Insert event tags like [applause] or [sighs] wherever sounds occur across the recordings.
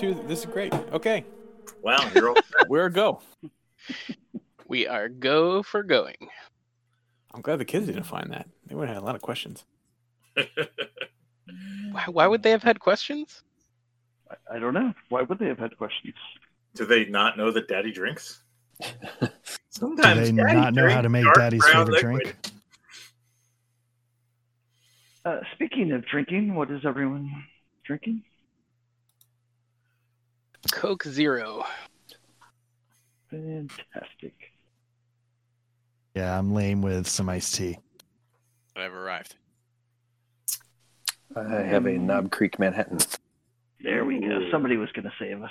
here. This is great. Okay, Wow, you're all set. [laughs] where a go? We are go for going. I'm glad the kids didn't find that. They would have had a lot of questions. [laughs] Why, why would they have had questions? I, I don't know. Why would they have had questions? Do they not know that daddy drinks? [laughs] Sometimes Do they daddy not know how to make daddy's favorite liquid. drink? Uh, speaking of drinking, what is everyone drinking? Coke Zero. Fantastic. Yeah, I'm lame with some iced tea. I've arrived. I have a Knob Creek Manhattan. There we go. Somebody was going to save us.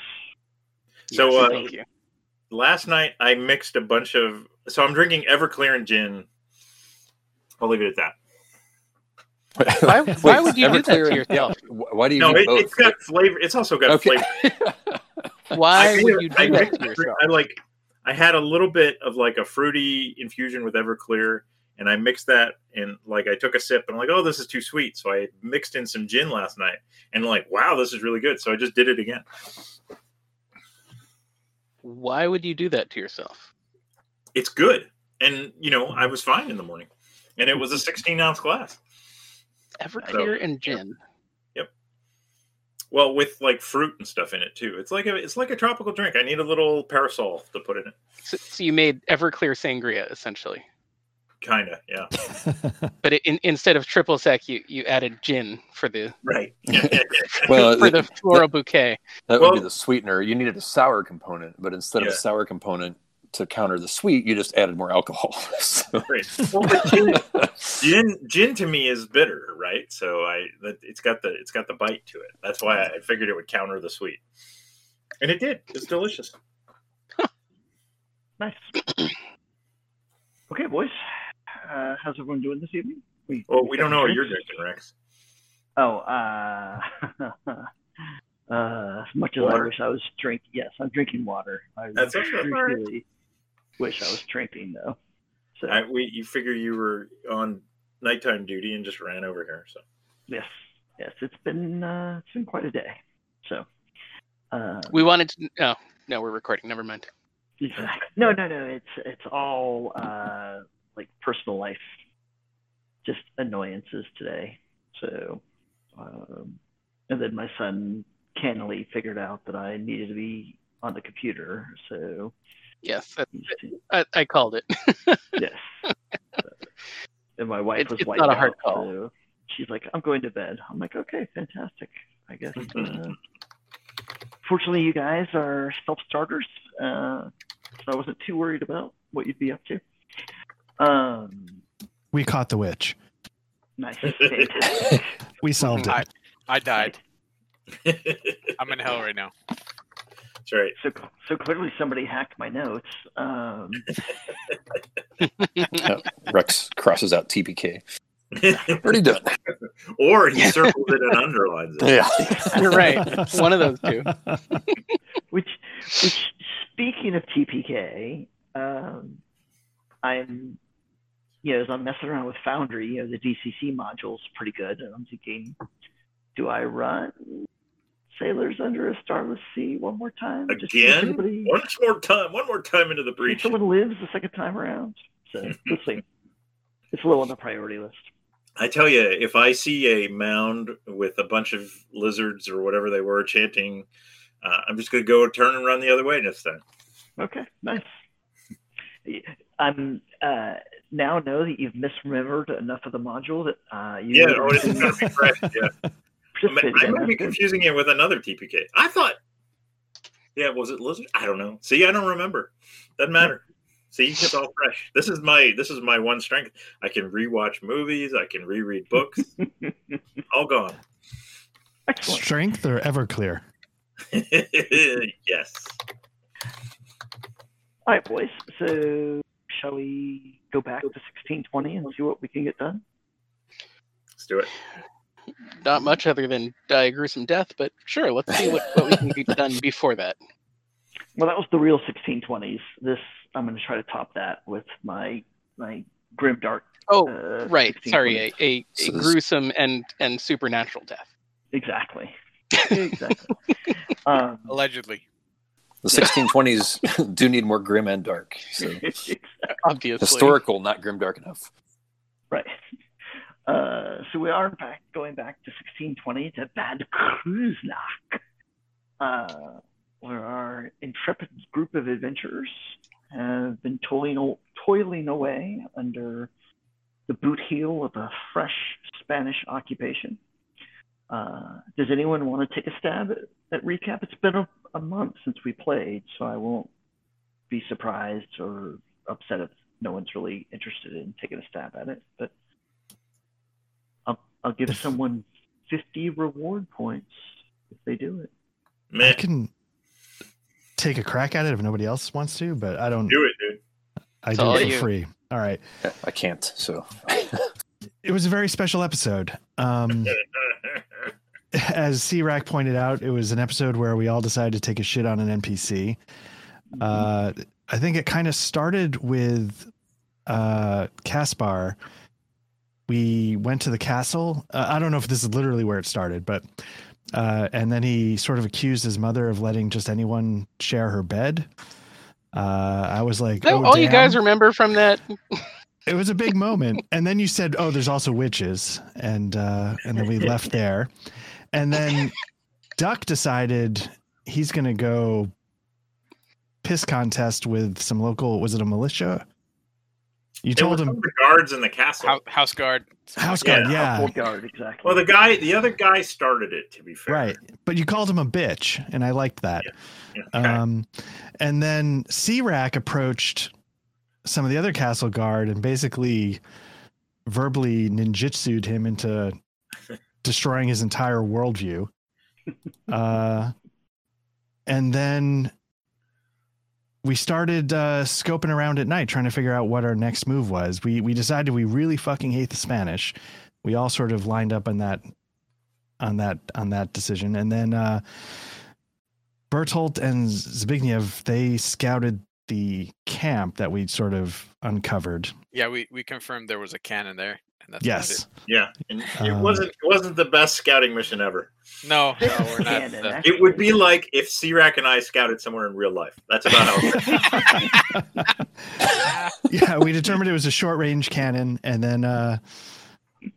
So, Yes, uh, thank you. Last night I mixed a bunch of. So I'm drinking Everclear and gin. I'll leave it at that. Why- why would you do that to yourself? Wh- Why do you No, do it, both? it's got flavor. It's also got okay. flavor. [laughs] Why I would you I do that mixed to yourself? I like. I had a little bit of like a fruity infusion with Everclear, and I mixed that, and like I took a sip, and I'm like, oh, this is too sweet. So I mixed in some gin last night, and like, wow, this is really good. So I just did it again. Why would you do that to yourself? It's good, and you know, I was fine in the morning, and it was a 16 ounce glass. Everclear and gin. Yep. Well, with like fruit and stuff in it too. It's like a it's like a tropical drink. I need a little parasol to put in it. So, so you made Everclear sangria essentially, Kinda, yeah. [laughs] but it, in, instead of triple sec, you you added gin for the Right. [laughs] Well, for the floral bouquet. That would be the sweetener. You needed a sour component, but instead of Yeah. a sour component to counter the sweet, you just added more alcohol. [laughs] So- Right. Well, gin, gin, gin to me is bitter, right? So I, it's got the, it's got the bite to it. That's why I figured it would counter the sweet, and it did. It's delicious. Nice. okay, boys. Uh, how's everyone doing this evening? We, Well, we don't know what got you're drinks? drinking, Rex. Oh, uh, [laughs] uh, as much as I Water? wish I was drinking, yes, I'm drinking water. I That's okay. really wish I was drinking though. So I, we, you figure you were on nighttime duty and just ran over here. So yes, yes, it's been uh, it's been quite a day. So uh, We wanted to. Oh no, we're recording. Never mind. Exactly. No, no, no. It's it's all uh, like personal life, just annoyances today. So, um, and then my son cannily figured out that I needed to be on the computer. So Yes, I, I called it. [laughs] yes. and my wife It's- was it's not a hard out, call. So she's like, "I'm going to bed." I'm like, "Okay, fantastic. I guess." Uh, fortunately, you guys are self starters, uh, so I wasn't too worried about what you'd be up to. Um, We caught the witch. nice. [laughs] We solved it. I died. I'm in hell right now. Right. So, so clearly somebody hacked my notes. Um, [laughs] Rex crosses out TPK. [laughs] Already done. or he circles it and underlines it. Yeah. [laughs] You're right. One of those two. which, which, speaking of TPK, um, I'm, you know, as I'm messing around with Foundry, you know, the DCC module's pretty good, and I'm thinking, do I run Sailors Under a Starless Sea one more time? Again? One more time. One more time into the breach. someone lives the second time around. So [laughs] we'll see. It's a little on the priority list. I tell you, if I see a mound with a bunch of lizards or whatever they were chanting, uh, I'm just going to go turn and run the other way next time. Okay, nice. I'm uh, now know that you've misremembered enough of the module that uh, you Yeah, going to be fresh. Yeah, [laughs] I participate might, I might be confusing it with another TPK. I thought, yeah, was it lizard? I don't know. See, I don't remember. Doesn't matter. See, it's all fresh. This is my this is my one strength. I can rewatch movies. I can reread books. [laughs] all gone. Excellent. Strength or Everclear? [laughs] yes. All right, boys. So shall we go back to 1620 and see what we can get done? Let's do it. [laughs] Not much other than die a gruesome death, but sure, let's see what, what we can get done [laughs] before that. Well, that was the real 1620s. This I'm going to try to top that with my my grim dark. Oh, uh, right. 1620s. Sorry, a, a, So a this- gruesome and and supernatural death. Exactly. [laughs] exactly. Um, Allegedly. The 1620s do need more grim and dark. So Obviously. historical, not grim dark enough. right. Uh, so we are fact going back to 1620 to Bad Kreuznach, uh, where our intrepid group of adventurers have been toiling, toiling away under the boot heel of a fresh Spanish occupation. Uh, does anyone want to take a stab at, at recap? It's been a, a month since we played, so I won't be surprised or upset if no one's really interested in taking a stab at it. But I'll, I'll give someone 50 reward points if they do it. Man. I can take a crack at it if nobody else wants to, but I don't. Do it, dude. I It's do it for you. free. All right. I can't. So [laughs] It was a very special episode. Um, [laughs] as C-Rack pointed out, it was an episode where we all decided to take a shit on an NPC. Uh, I think it kind of started with uh, Caspar. We went to the castle. Uh, I don't know if this is literally where it started, but uh, and then he sort of accused his mother of letting just anyone share her bed. Uh, I was like, oh, all you guys remember from that? It was a big moment, and then you said, "Oh, there's also witches," and uh, and then we left there, and then Duck decided he's going to go piss contest with some local. Was it a militia? You It was told him the guards in the castle. House, house guard. house guard, yeah, Full guard, exactly. Well, the guy, the other guy started it. To be fair, right. But you called him a bitch, and I liked that. Yeah, okay. Um, and then C-Rack approached some of the other castle guard and basically verbally ninjutsued him into [laughs] destroying his entire worldview. Uh, and then we started uh, scoping around at night, trying to figure out what our next move was. We we decided we really fucking hate the Spanish. We all sort of lined up on that on that on that decision, and then uh, Bertolt and Zbigniew they scouted the camp that we'd sort of uncovered. Yeah, we, we confirmed there was a cannon there. And that's about yes, yeah, and it Um, wasn't it wasn't the best scouting mission ever. No, no, [laughs] we're not. Uh? It would be like if C-Rack and I scouted somewhere in real life. That's about how. It [laughs] yeah, we determined it was a short range cannon, and then uh,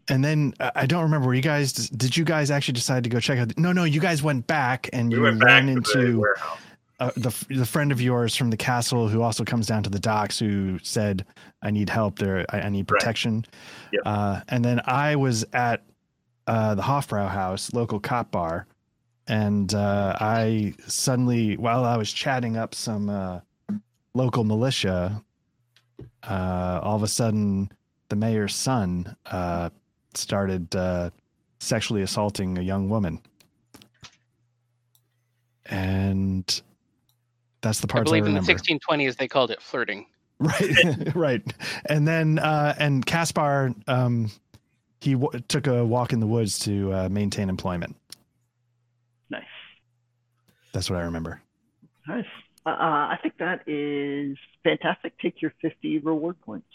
and then uh, I don't remember. Were you guys? Did you guys actually decide to go check out? No, no, you guys went back and we you went back ran to the into warehouse. Uh, the the friend of yours from the castle who also comes down to the docks who said I need help there I, I need Right. protection Yep. uh, and then I was at uh, the Hofbrau house local cop bar and uh, I suddenly while I was chatting up some uh, local militia uh, all of a sudden the mayor's son uh, started uh, sexually assaulting a young woman and that's the part I parts I, believe in the 1620s they called it flirting. [laughs] Right, [laughs] right. And then uh, and Caspar, um, he w- took a walk in the woods to uh, maintain employment. nice. That's what I remember. Nice. Uh, uh, I think that is fantastic. Take your 50 reward points.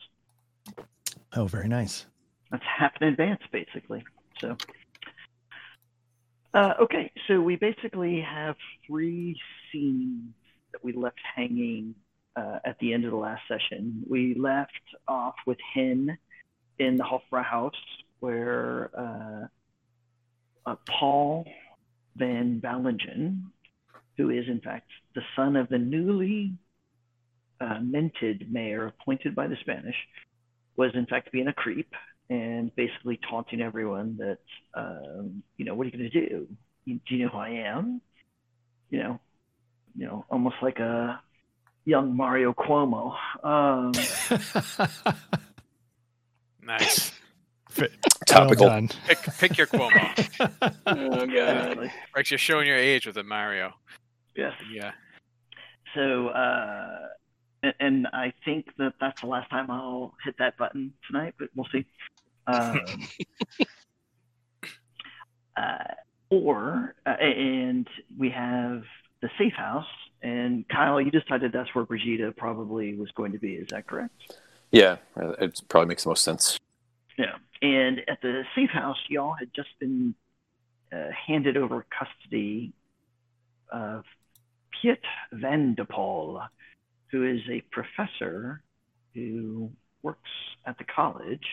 Oh, very nice. That's half in advance, basically. So, uh, okay, so we basically have three scenes that we left hanging uh, at the end of the last session. We left off with Hen in the Hofbräu house, where uh, uh, Paul Van Valingen, who is in fact the son of the newly uh, minted mayor appointed by the Spanish, was in fact being a creep and basically taunting everyone that, um, you know, what are you going to do? Do you know who I am? You know, you know, almost like a young Mario Cuomo. Um, [laughs] nice. [laughs] Topical. Well done. Pick, pick your Cuomo. [laughs] Oh basically. Like you're showing your age with a Mario. yes. Yeah. So, uh, and, and I think that that's the last time I'll hit that button tonight, but we'll see. Um, uh, or, uh, and we have the safe house. And Kyle, you decided that's where Brigida probably was going to be. Is that correct? Yeah, it probably makes the most sense. Yeah. And at the safe house, y'all had just been uh, handed over custody of Piet van de Paul, who is a professor who works at the college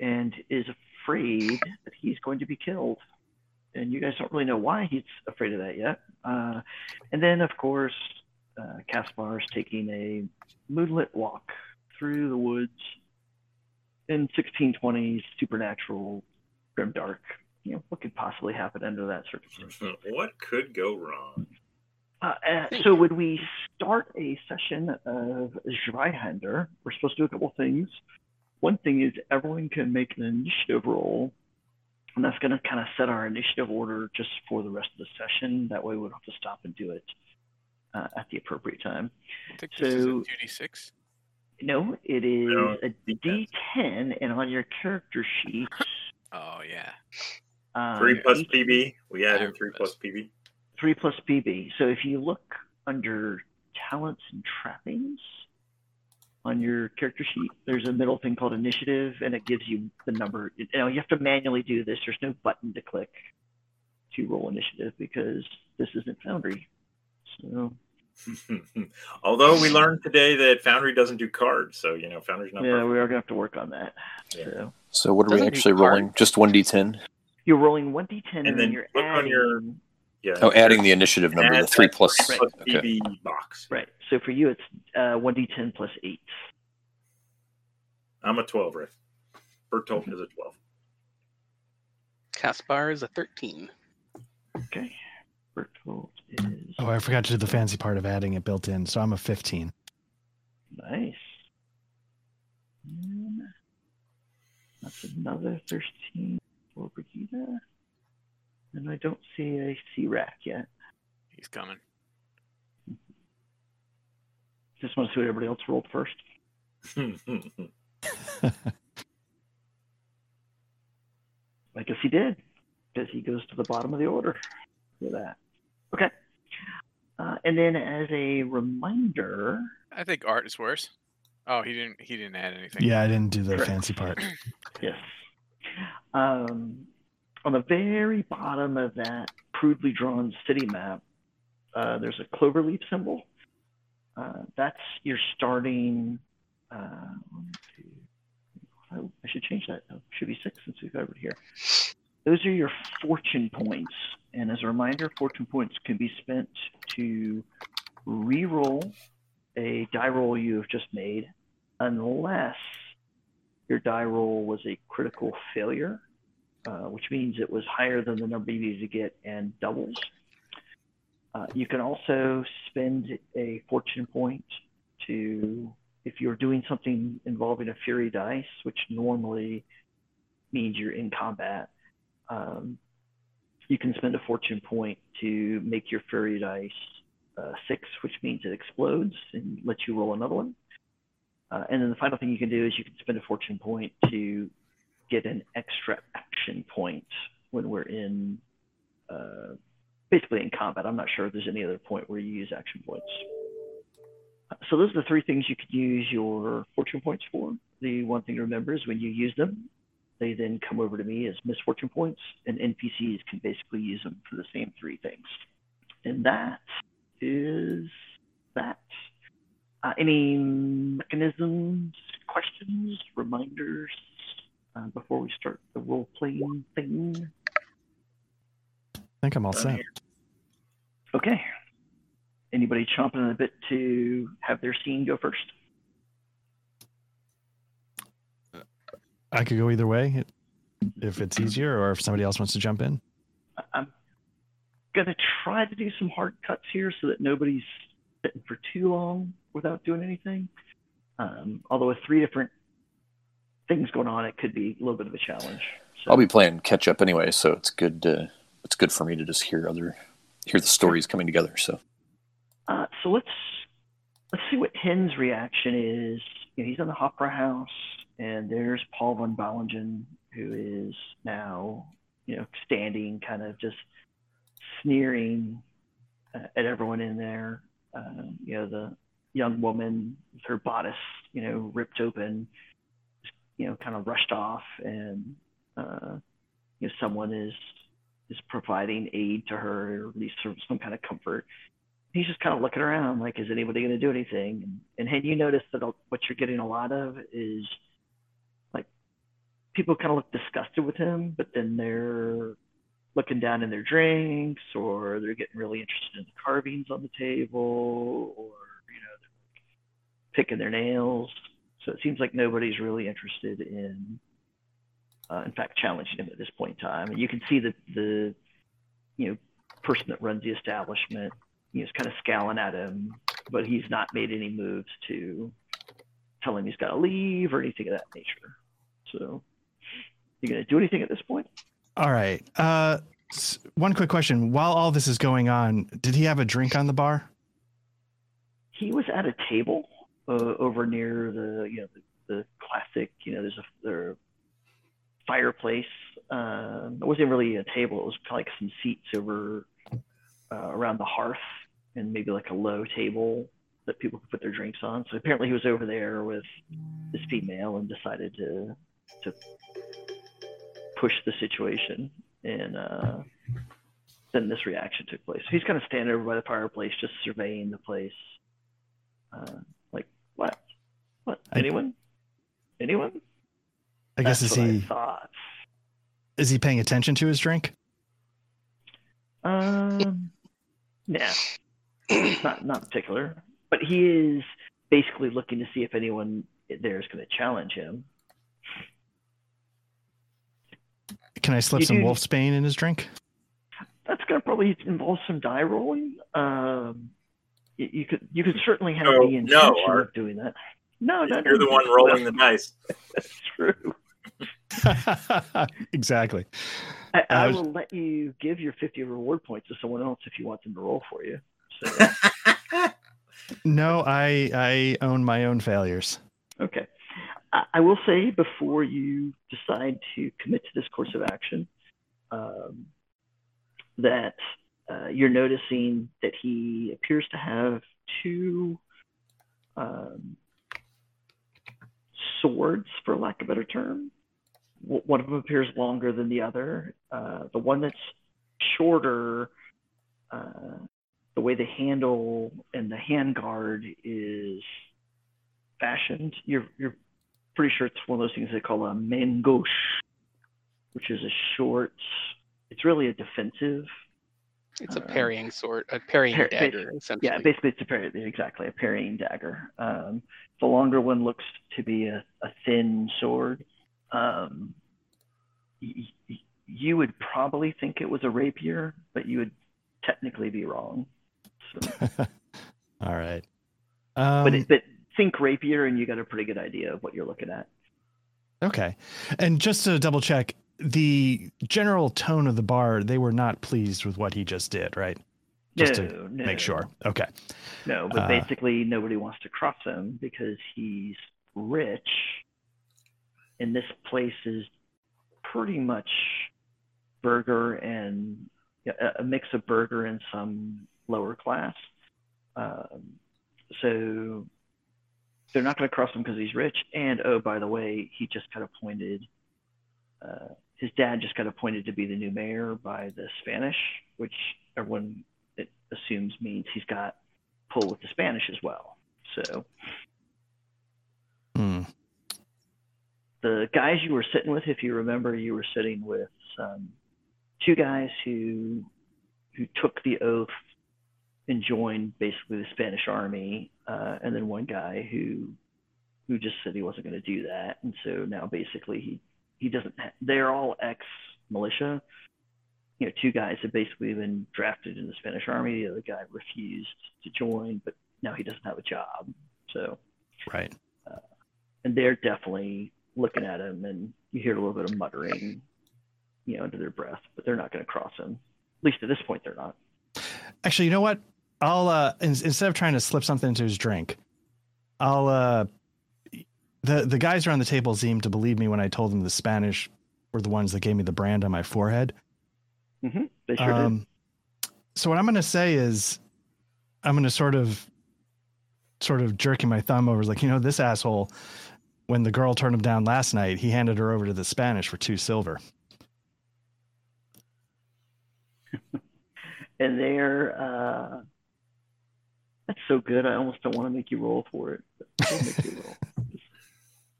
and is afraid that he's going to be killed. And you guys don't really know why he's afraid of that yet. Uh, and then, of course, uh, Caspar is taking a moonlit walk through the woods in 1620s supernatural grimdark. You know, what could possibly happen under that circumstance? [laughs] what could go wrong? Uh, uh, so when we start a session of Zweihander, we're supposed to do a couple things. One thing is everyone can make an initiative roll, and that's going to kind of set our initiative order just for the rest of the session. That way we don't have to stop and do it uh, at the appropriate time. I think this is a So- 2d6. No, it is No, a D10. D10, and on your character sheet, [laughs] Oh, yeah. uh, Three plus PB. We add in three it plus. PB. three plus PB. So if you look under talents and trappings on your character sheet, there's a middle thing called initiative, and it gives you the number. You know, you have to manually do this. There's no button to click to roll initiative because this isn't Foundry. So [laughs] Although we learned today that Foundry doesn't do cards, so you know Foundry's not. yeah, perfect. we are gonna have to work on that. Yeah. So So what are we actually rolling? Just one d10. you're rolling one d10, and, And then then you're look on adding. your- Yeah. Oh, adding the initiative number, the three plus. three Okay. PB box. Right. So for you, it's uh, one d10 plus eight. I'm a twelve, Riff. Bertolt is a twelve. Caspar is a 13. Okay. Bertolt is Oh, I forgot to do the fancy part of adding it built in. So I'm a 15. Nice. And that's another 13 for Brigida. And I don't see a C rack yet. He's coming. Just want to see what everybody else rolled first. [laughs] I guess he did, because he goes to the bottom of the order for that. Okay. Uh, and then as a reminder, I think art is worse. Oh, he didn't. He didn't add anything. Yeah, I didn't do the Correct. fancy part. [clears throat] Yes. Um, on the very bottom of that crudely drawn city map, uh, there's a cloverleaf symbol. Uh, that's your starting. Uh, I should change that. Oh, should be six since we've covered here. Those are your fortune points. And as a reminder, fortune points can be spent to re-roll a die roll you have just made, unless your die roll was a critical failure, uh, which means it was higher than the number you needed to get and doubles. Uh, you can also spend a fortune point to, if you're doing something involving a fury dice, which normally means you're in combat, um, you can spend a fortune point to make your fury dice uh, six, which means it explodes and lets you roll another one. Uh, and then the final thing you can do is you can spend a fortune point to get an extra action point when we're in, uh, basically in combat. I'm not sure if there's any other point where you use action points. So those are the three things you could use your fortune points for. The one thing to remember is when you use them, they then come over to me as misfortune points, and NPCs can basically use them for the same three things. And that is that. Uh, any mechanisms, questions, reminders uh, before we start the role playing thing? I think I'm all set. Okay. Anybody chomping at a bit to have their scene go first? I could go either way if it's easier or if somebody else wants to jump in. I'm gonna try to do some hard cuts here so that nobody's sitting for too long without doing anything. Um, although with three different things going on, it could be a little bit of a challenge. So, I'll be playing catch up anyway, so it's good. To, it's good for me to just hear other, hear the stories coming together. So Uh, so let's let's see what Hen's reaction is. You know, he's in the opera house, and there's Paul von Ballingen, who is now, you know, standing, kind of just sneering uh, at everyone in there. Um, you know, the young woman with her bodice, you know, ripped open, you know, kind of rushed off, and uh, you know, someone is is providing aid to her, or at least some, kind of comfort. He's just kind of looking around, like, is anybody going to do anything? And, and you notice that what you're getting a lot of is like people kind of look disgusted with him, but then they're looking down in their drinks, or they're getting really interested in the carvings on the table, or you know, they're picking their nails. So it seems like nobody's really interested in uh, in fact, challenging him at this point in time. And you can see that the, you know, person that runs the establishment, you know, is kind of scowling at him, but he's not made any moves to tell him he's got to leave or anything of that nature. So, you gonna do anything at this point? All right. Uh, one quick question: While all this is going on, did he have a drink on the bar? He was at a table uh, over near the, you know, the, the classic, you know, there's a there fireplace. Um, it wasn't really a table. It was kind of like some seats over uh, around the hearth and maybe like a low table that people could put their drinks on. So apparently he was over there with this female and decided to to push the situation and uh, then this reaction took place. So he's kind of standing over by the fireplace just surveying the place. Uh, what? What? I- Anyone? Anyone? I guess That's is what he is he paying attention to his drink? Um, nah, not not particular. But he is basically looking to see if anyone there is going to challenge him. Can I slip You some do- wolfsbane in his drink? That's going to probably involve some die rolling. Um, you, you could you could certainly have No, the no, intention Art. of doing that. No, no, You're no, the one rolling the dice. [laughs] That's true. [laughs] exactly. I, I I was- will let you give your 50 reward points to someone else if you want them to roll for you. So, [laughs] No, I I own my own failures. Okay. I, I will say before you decide to commit to this course of action, um, that uh, you're noticing that he appears to have two um, swords, for lack of a better term. W- One of them appears longer than the other. Uh, the one that's shorter, uh, the way the handle and the handguard is fashioned. You're you're pretty sure it's one of those things they call a main gauche, which is a short. It's really a defensive. It's a Uh, parrying sword, a parrying par- dagger, essentially. Yeah, basically it's a parry, exactly a parrying dagger. Um, the longer one looks to be a, a thin sword. Um, y- y- you would probably think it was a rapier, but you would technically be wrong. So, [laughs] All right. Um, but it, but think rapier, and you got a pretty good idea of what you're looking at. okay. And just to double check, the general tone of the bar, they were not pleased with what he just did, right? Just no, to no, make sure. Okay. No, but Uh, basically nobody wants to cross him because he's rich, and this place is pretty much burgher and a- a mix of burgher and some lower class. Um, so they're not going to cross him because he's rich. And oh, by the way, he just got appointed. Uh, his dad just got appointed to be the new mayor by the Spanish, which everyone it assumes means he's got pull with the Spanish as well. So Hmm. the guys you were sitting with, if you remember, you were sitting with um, two guys who who took the oath and joined basically the Spanish army, uh, and then one guy who who just said he wasn't going to do that, and so now basically he he doesn't. They're all ex militia. You know, two guys have basically been drafted in the Spanish army. The other guy refused to join, but now he doesn't have a job. So Right. and they're definitely looking at him, and you hear a little bit of muttering, you know, under their breath, but they're not going to cross him. At least at this point, they're not. Actually, you know what? I'll uh in, instead of trying to slip something into his drink, I'll uh the the guys around the table seemed to believe me when I told them the Spanish were the ones that gave me the brand on my forehead. hmm They sure Um, so what I'm going to say is, I'm going to sort of, sort of jerking my thumb over, like you know, this asshole. When the girl turned him down last night, he handed her over to the Spanish for two silver. [laughs] and they're uh, that's so good. I almost don't want to make you roll for it. [laughs] But I'll make you roll.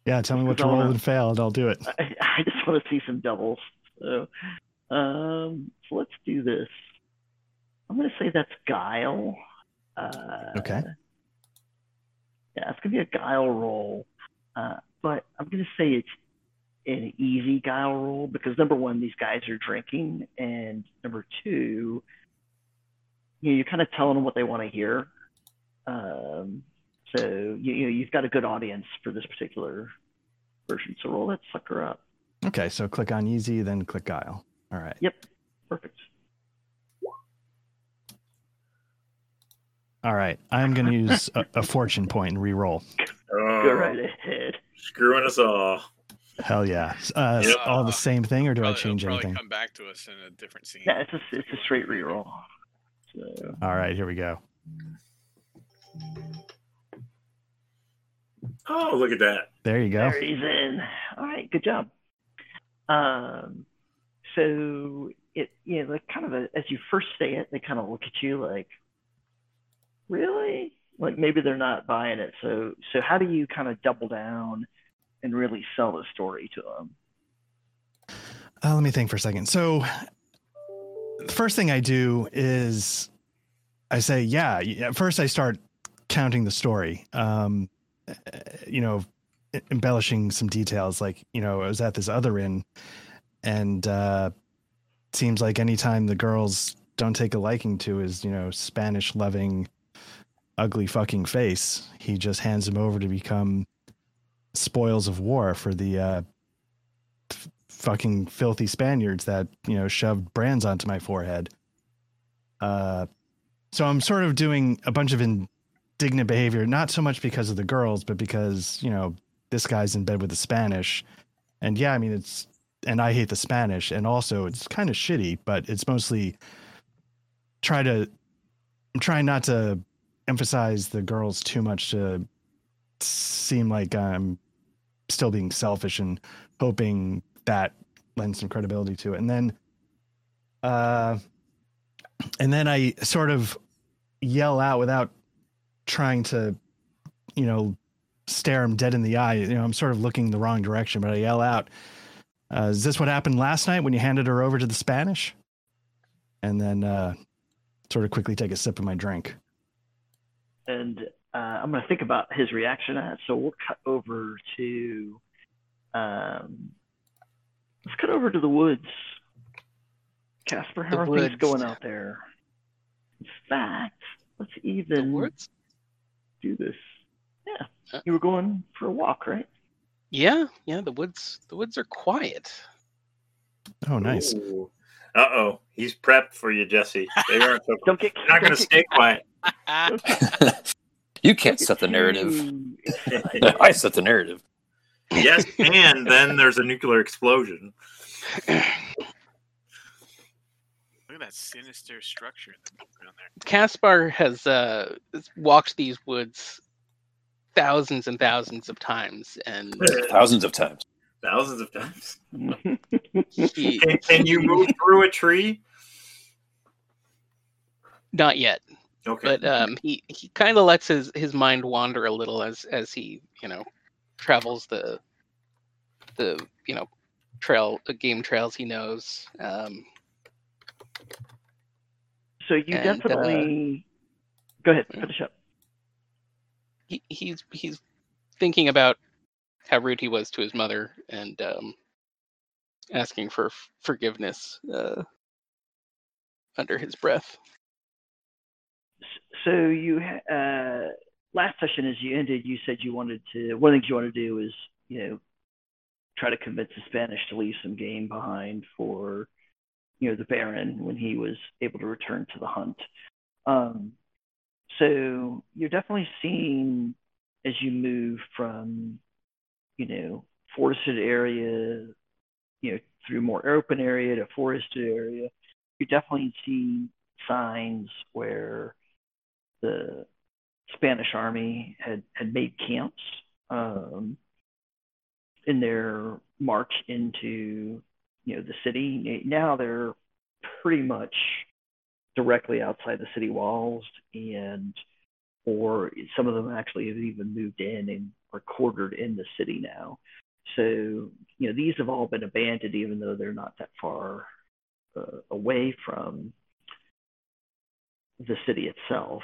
Yeah, tell me what to roll wanna- and fail, and I'll do it. I, [laughs] I just want to see some doubles. So, um, so let's do this. I'm going to say that's guile. Uh, Okay. Yeah, it's going to be a guile roll. Uh, but I'm going to say it's an easy guile roll because number one, these guys are drinking, and number two, you know, you're kind of telling them what they want to hear. Um, so you, you know, you've got a good audience for this particular version. So roll that sucker up. Okay, so click on easy, then click guile. All right. Yep. Perfect. All right. I'm going to use a, a fortune point and re-roll. Oh, Go right ahead. Screwing us all. Hell yeah. Uh, Yeah. All the same thing, or do I change it'll probably anything? come back to us in a different scene. Yeah, it's a it's a straight reroll. So All right, here we go. Oh, look at that. There you go. there he's in. All right, good job. Um, so it you know like kind of a, as you first say it, they kind of look at you like, really? Like maybe they're not buying it. So so how do you kind of double down and really sell the story to them? Uh, let me think for a second. So, the first thing I do is I say, yeah. At first, I start counting the story. Um, you know, embellishing some details. Like, you know, I was at this other inn, and uh, seems like anytime the girls don't take a liking to his, you know, Spanish loving, ugly fucking face, he just hands him over to become spoils of war for the uh, f- fucking filthy Spaniards that you know shoved brands onto my forehead. Uh, so I'm sort of doing a bunch of indignant behavior, not so much because of the girls, but because you know this guy's in bed with the Spanish, and yeah, I mean it's and I hate the Spanish, and also it's kind of shitty, but it's mostly try to I'm trying not to emphasize the girls too much to seem like I'm still being selfish and hoping that lends some credibility to it. And then uh and then I sort of yell out without trying to you know stare him dead in the eye. You know, I'm sort of looking the wrong direction, but I yell out, uh, is this what happened last night when you handed her over to the Spanish? And then uh sort of quickly take a sip of my drink. and uh, I'm going to think about his reaction to that. So we'll cut over to, um, let's cut over to the woods. Caspar, how The are woods. things going out there? In fact, let's even. The even words? Do this. Yeah, Uh, you were going for a walk, right? Yeah, yeah. The woods, the woods are quiet. Oh, nice. Uh oh, he's prepped for you, Jesse. They aren't. So, [laughs] Don't get. they're not going don't to get- stay quiet. [laughs] you can't set the narrative. [laughs] I set the narrative. Yes, and then there's a nuclear explosion. Look at that sinister structure in the background there. Caspar has uh, walked these woods thousands and thousands of times, and [laughs] Thousands of times. Thousands of times. [laughs] he, Can, can you move through a tree? not yet. Okay. but um, he he kind of lets his his mind wander a little as as he you know travels the the you know trail the game trails he knows. Um, so you And, uh, definitely. Go ahead, finish up. he, he's he's thinking about how rude he was to his mother and um, asking for f- forgiveness uh, under his breath. So you uh, last session, as you ended, you said you wanted to. One of the things you want to do is, you know, try to convince the Spanish to leave some game behind for, you know, the Baron when he was able to return to the hunt. Um, so you're definitely seeing as you move from, you know, forested area, you know, through more open area to forested area. you're definitely see signs where the Spanish army had, had made camps um, in their march into you know the city. Now they're pretty much directly outside the city walls, and or some of them actually have even moved in and are quartered in the city now. So you know these have all been abandoned, even though they're not that far uh, away from the city itself.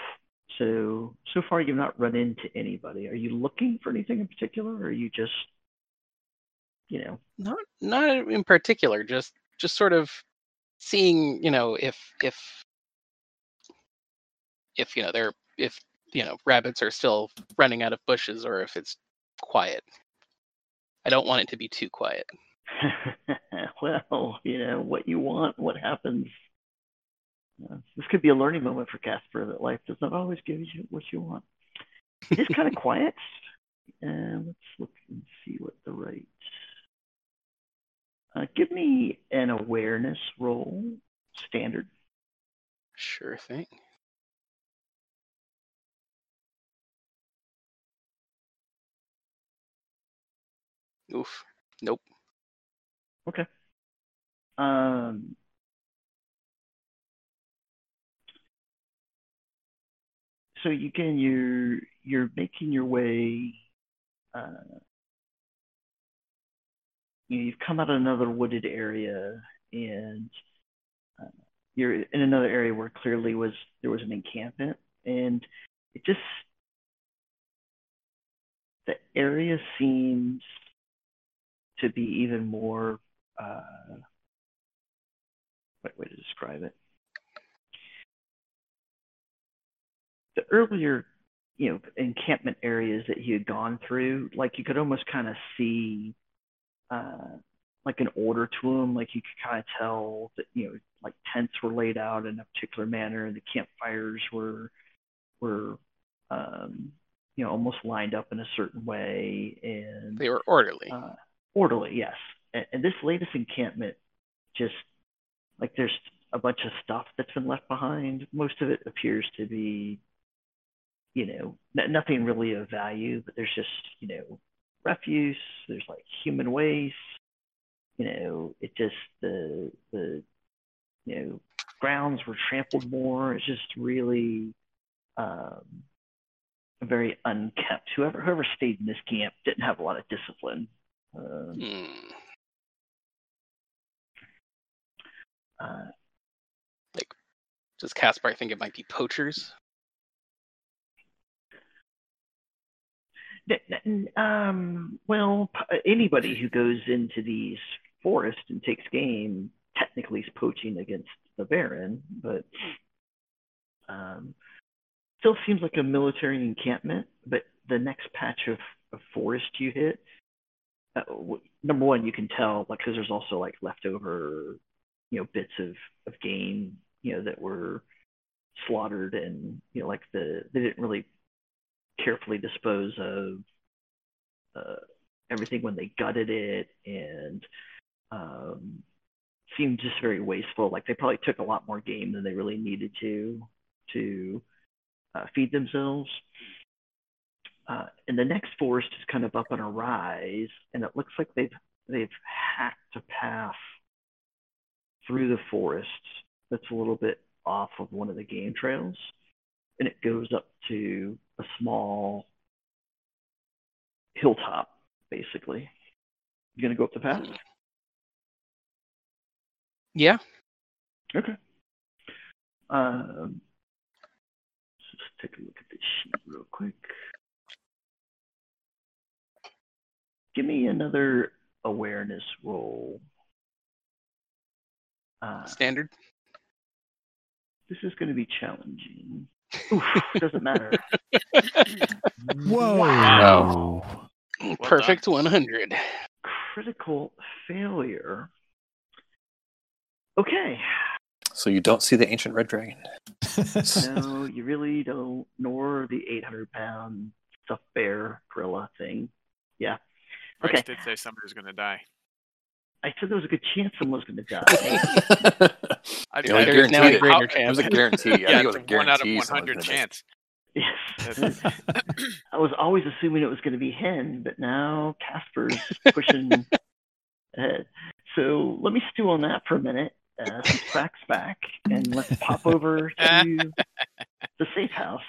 So so far you've not run into anybody. Are you looking for anything in particular, or are you just you know Not not in particular, just just sort of seeing, you know, if if if you know they're if you know rabbits are still running out of bushes or if it's quiet. I don't want it to be too quiet. [laughs] well, you know, what you want, what happens. Uh, this could be a learning moment for Caspar that life does not always give you what you want. It's kind of quiet. And let's look and see what the right. Uh, give me an awareness roll, standard. Sure thing. Oof. Nope. Okay. Um, so again, you're you're making your way. Uh, you know, you've come out of another wooded area, and uh, you're in another area where clearly was there was an encampment, and it just the area seems to be even more uh, what way to describe it? The earlier, you know, encampment areas that he had gone through, like you could almost kind of see, uh, like an order to them. Like you could kind of tell that, you know, like tents were laid out in a particular manner, and the campfires were were, um, you know, almost lined up in a certain way, and They were orderly. uh, orderly, yes. And, and this latest encampment, just like there's a bunch of stuff that's been left behind. Most of it appears to be, you know, n- nothing really of value, but there's just, you know, refuse. There's like human waste. You know, it just the the you know grounds were trampled more. It's just really um, very unkept. Whoever whoever stayed in this camp didn't have a lot of discipline. Um, Hmm. uh, Does Caspar think it might be poachers? N- n- Um, well, anybody who goes into these forests and takes game technically is poaching against the Baron, but um, still seems like a military encampment. But the next patch of, of forest you hit, uh, w- number one, you can tell like because there's also like leftover, you know, bits of of game, you know, that were slaughtered and you know like the they didn't really carefully dispose of uh, everything when they gutted it and um, seemed just very wasteful. Like they probably took a lot more game than they really needed to to uh, feed themselves. Uh, and the next forest is kind of up on a rise, and it looks like they've they've hacked a path through the forest that's a little bit off of one of the game trails, and it goes up to a small hilltop, basically. You gonna go up the path? Yeah. Okay. Um, let's just take a look at this sheet real quick. Give me another awareness roll. Uh, Standard. this is going to be challenging. Oof, doesn't matter. [laughs] Whoa. Wow. Perfect 100. Critical failure. Okay. So you don't see the ancient red dragon. [laughs] No, you really don't. Nor the 800 pound stuffed bear gorilla thing. Yeah. Rex Okay. did say somebody was going to die. I said there was a good chance someone was going to die. [laughs] I, You know, I- There's now a guaranteed it. greater It was a chance. guarantee. I [laughs] yeah, think it was a it's a one out of guarantee. one someone hundred chance. yes. [laughs] I was always assuming it was going to be Hen, but now Caspar's pushing ahead. So let me stew on that for a minute. uh, some cracks back, and let's pop over to the safe house.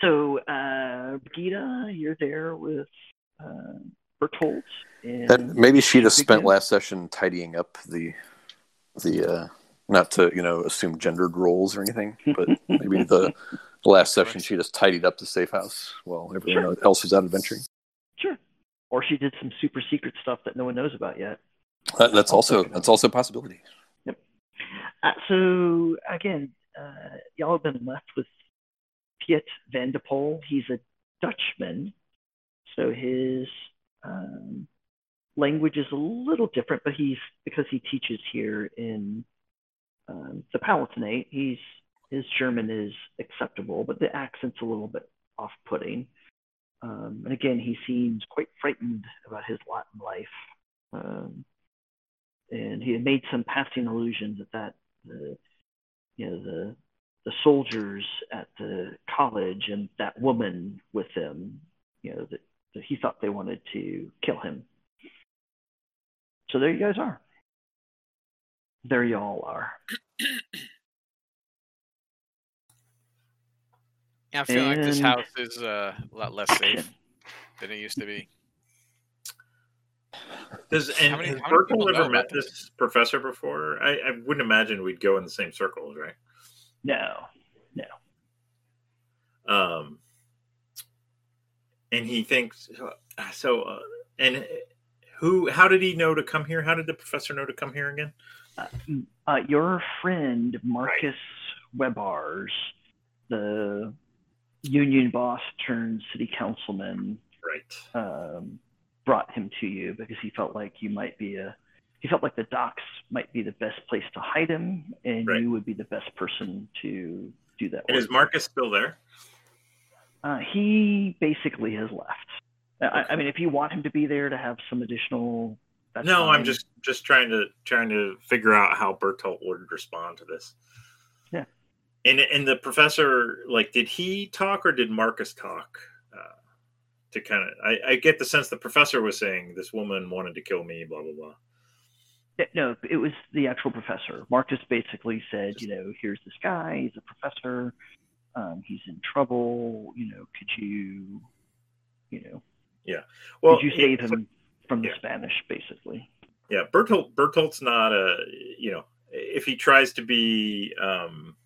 So, uh, Brigida, you're there with uh, Bertolt. And, And maybe she'd have spent last session tidying up the the uh not to you know assume gendered roles or anything, [laughs] but maybe the, the last session she just tidied up the safe house while everyone else was out adventuring. Sure. Or she did some super secret stuff that no one knows about yet. That, that's also that's also a possibility. Uh, so again, uh, y'all have been left with Piet van de Pol. He's a Dutchman, so his um, language is a little different, but he's because he teaches here in um, the Palatinate. He's his German is acceptable, but the accent's a little bit off-putting. Um, and again, he seems quite frightened about his lot in life. Um, and he had made some passing allusions at that the you know the the soldiers at the college and that woman with them, you know that, that he thought they wanted to kill him so there you guys are there y'all are [clears throat] Yeah, I feel like this house is uh, a lot less safe [clears throat] than it used to be. Does and How many- has how many people ever met this? this professor before? I, I wouldn't imagine we'd go in the same circles, right? No, no Um, and he thinks so. Uh, and who? How did he know to come here? How did the professor know to come here again? uh, uh, your friend Marcus Webars, the union boss turned city councilman, Right. um, brought him to you because he felt like you might be a he felt like the docks might be the best place to hide him and Right. you would be the best person to do that And work. is Marcus still there? Uh, he basically has left I, I mean if you want him to be there to have some additional no, I'm just just trying to trying to figure out how Bertolt would respond to this. Yeah. And and the professor, like, did he talk or did Marcus talk? Uh, to kind of, I, I get the sense the professor was saying this woman wanted to kill me, blah blah blah. No it was the actual professor marcus basically said you know here's this guy he's a professor um, he's in trouble you know could you you know. Yeah, Well, could you save him from the yeah. spanish basically? Yeah, Bertolt Bertolt's not a you know if he tries to be um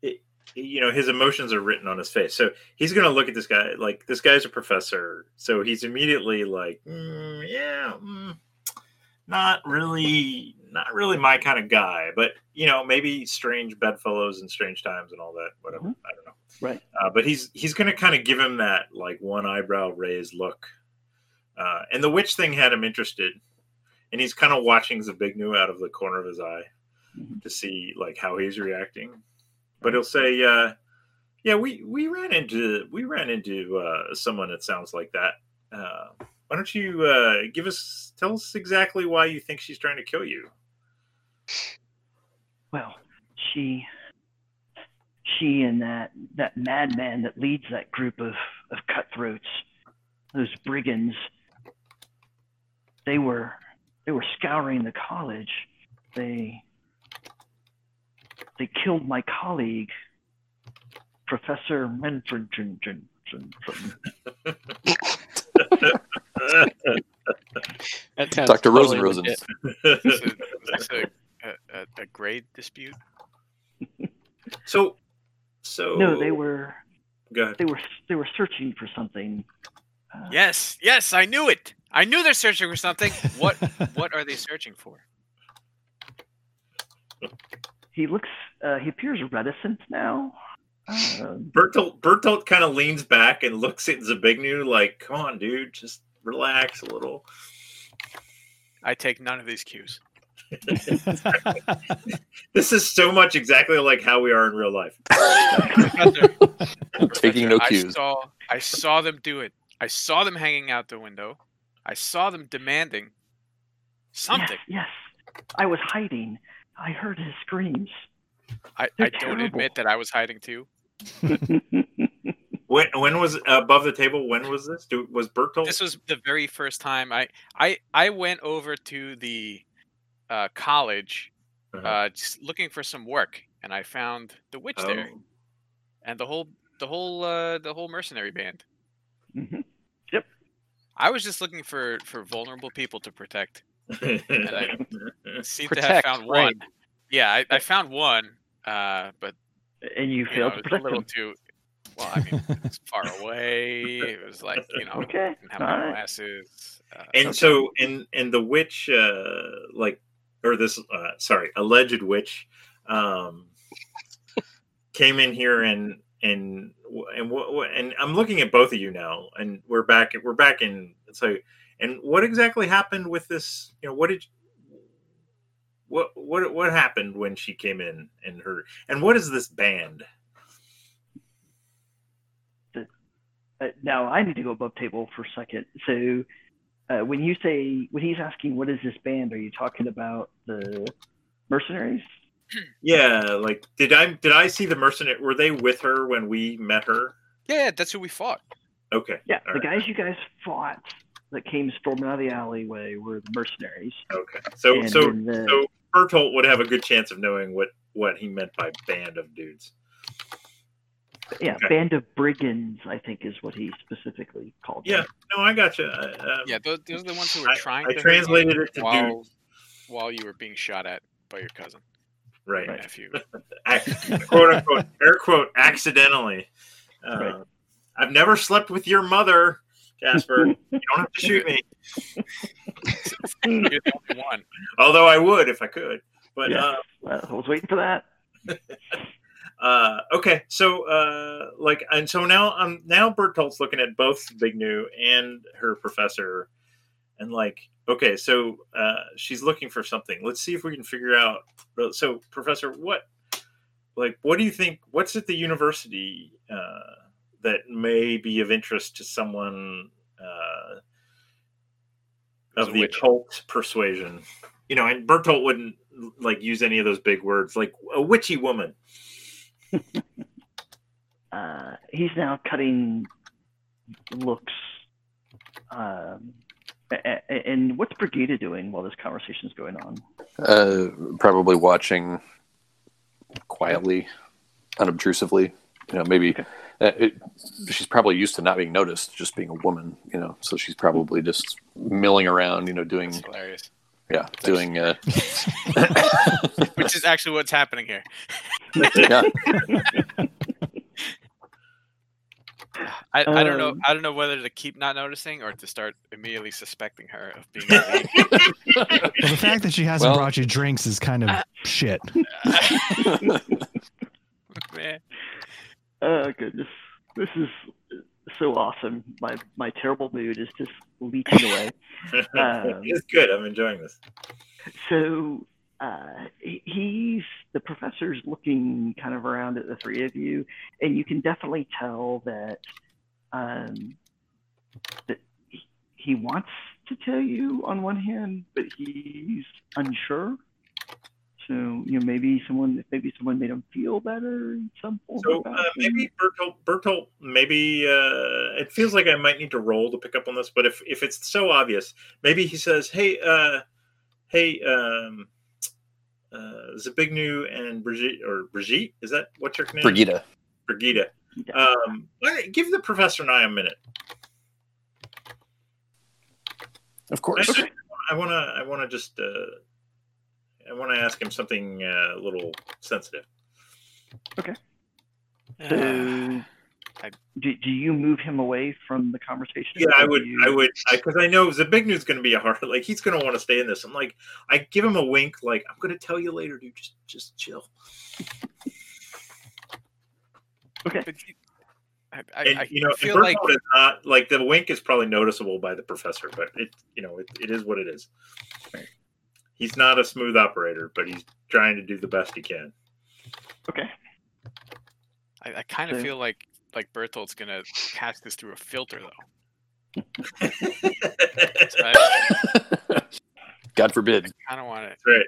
it, you know his emotions are written on his face. So he's gonna look at this guy like this guy's a professor so he's immediately like "Mm, yeah mm, not really not really my kind of guy but you know maybe strange bedfellows and strange times and all that whatever Mhm. i don't know right uh, but he's he's going to kind of give him that like one eyebrow raised look. Uh, and the witch thing had him interested, and he's kind of watching Zbigniew out of the corner of his eye Mhm. to see like how he's reacting. But he'll say, uh, "Yeah, we we ran into we ran into uh, someone that sounds like that. Uh, why don't you uh, give us tell us exactly why you think she's trying to kill you?" Well, she she and that that madman that leads that group of, of cutthroats, those brigands, they were they were scouring the college. They they killed my colleague, Professor Renford. [laughs] That Dr. totally Rosen [laughs] legit. Is, it, is this a, a, a, a grade dispute? [laughs] so, so No, they were Go ahead. they were they were searching for something. Uh, Yes, yes, I knew it. I knew they're searching for something. What [laughs] what are they searching for? He looks. Uh, he appears reticent now. Um, Bertolt Bertolt kind of leans back and looks at Zbigniew like, "Come on, dude, just relax a little." I take none of these cues. [laughs] This is so much exactly like how we are in real life. Professor, [laughs] Taking no I cues. saw I saw them do it. I saw them hanging out the window. I saw them demanding something. Yes, yes. I was hiding. I heard his screams. I, They're I don't terrible. admit that I was hiding too. [laughs] When when was above the table? When was this? Do, was Bertolt? This was the very first time I I I went over to the uh, college Uh-huh. uh, just looking for some work, and I found the witch there, Oh. and the whole the whole uh, the whole mercenary band. Mm-hmm. Yep. I was just looking for for vulnerable people to protect. and I [laughs] seem to have found right. one. Yeah, I, I found one, uh, but And you you failed it to was a little them. too. Well, I mean, it was far [laughs] away. It was like you know, Okay. didn't have All my right. glasses. Uh, and so and and the witch uh like or this uh sorry alleged witch um came in here and and and and i'm looking at both of you now and we're back we're back in so and what exactly happened with this you know what did what what what happened when she came in and her and what is this band Uh, now I need to go above table for a second. So uh, when you say when he's asking what is this band, are you talking about the mercenaries? yeah like did i did i see the mercenary were they with her when we met her yeah, yeah, that's who we fought. okay Yeah, All the right. guys you guys fought that came storming out of the alleyway were the mercenaries. okay so and so the, So Bertolt would have a good chance of knowing what what he meant by band of dudes. Yeah, okay. band of brigands, I think is what he specifically called Yeah, them. no, I got you. Uh, um, Yeah, those, those are the ones who were I- trying I to hurt translated it to while dudes. while you were being shot at by your cousin right. Right. nephew. [laughs] Quote unquote, air quote, accidentally. Uh, Right. I've never slept with your mother, Caspar. [laughs] you don't have to shoot me. You're the only one. Although I would if I could. But Yeah. uh, Well, I was waiting for that. [laughs] uh okay so uh like and so now i'm now bertolt's looking at both big new and her professor and like okay so uh she's looking for something. Let's see if we can figure out so professor what like what do you think what's at the university uh that may be of interest to someone uh of the occult persuasion? You know and bertolt wouldn't like use any of those big words like a witchy woman [laughs] uh, he's now cutting looks. Um, a- a- and what's Brigida doing while this conversation's going on? Uh, probably watching quietly, unobtrusively. You know, maybe Okay. uh, it, she's probably used to not being noticed, just being a woman. You know, so she's probably just milling around. You know, doing It's hilarious. yeah, doing. Uh, [laughs] Which is actually what's happening here. [laughs] yeah, I, I don't know. Um, I don't know whether to keep not noticing or to start immediately suspecting her of being. a lead. Well, the fact that she hasn't Well- brought you drinks is kind of shit. [laughs] Man. Oh goodness, this is so awesome. My my terrible mood is just leaping away. [laughs] Um, it's good. I'm enjoying this. so uh, he's the professor's looking kind of around at the three of you, and you can definitely tell that um, that he, wants to tell you on one hand, but he's unsure. So you know, maybe someone maybe someone made him feel better in some form. So uh, maybe Bertolt, Bertolt, maybe uh, it feels like I might need to roll to pick up on this, but if if it's so obvious, maybe he says, "Hey, uh, hey, um, uh, Zbigniew and Brigitte, or Brigitte, is that what's your name? Brigida. Brigida. Yeah. Um, why give the professor and I a minute. Of course. I, I want to. I want to just. Uh, I want to ask him something uh, a little sensitive. So, do, do you move him away from the conversation? Yeah, I would. you- I would because I, know the big news going to be a hard. [laughs] Like he's going to want to stay in this. I'm like, I give him a wink. Like I'm going to tell you later, dude. Just, just chill. Okay. But you- I, I, And I you know, feel and like Bertolt is not like the wink is probably noticeable by the professor, but it, you know, it, it is what it is. He's not a smooth operator, but he's trying to do the best he can. Okay. I, I kind of So- feel like like Bertolt's gonna cast this through a filter though. [laughs] So I God forbid. I kind of want to. right.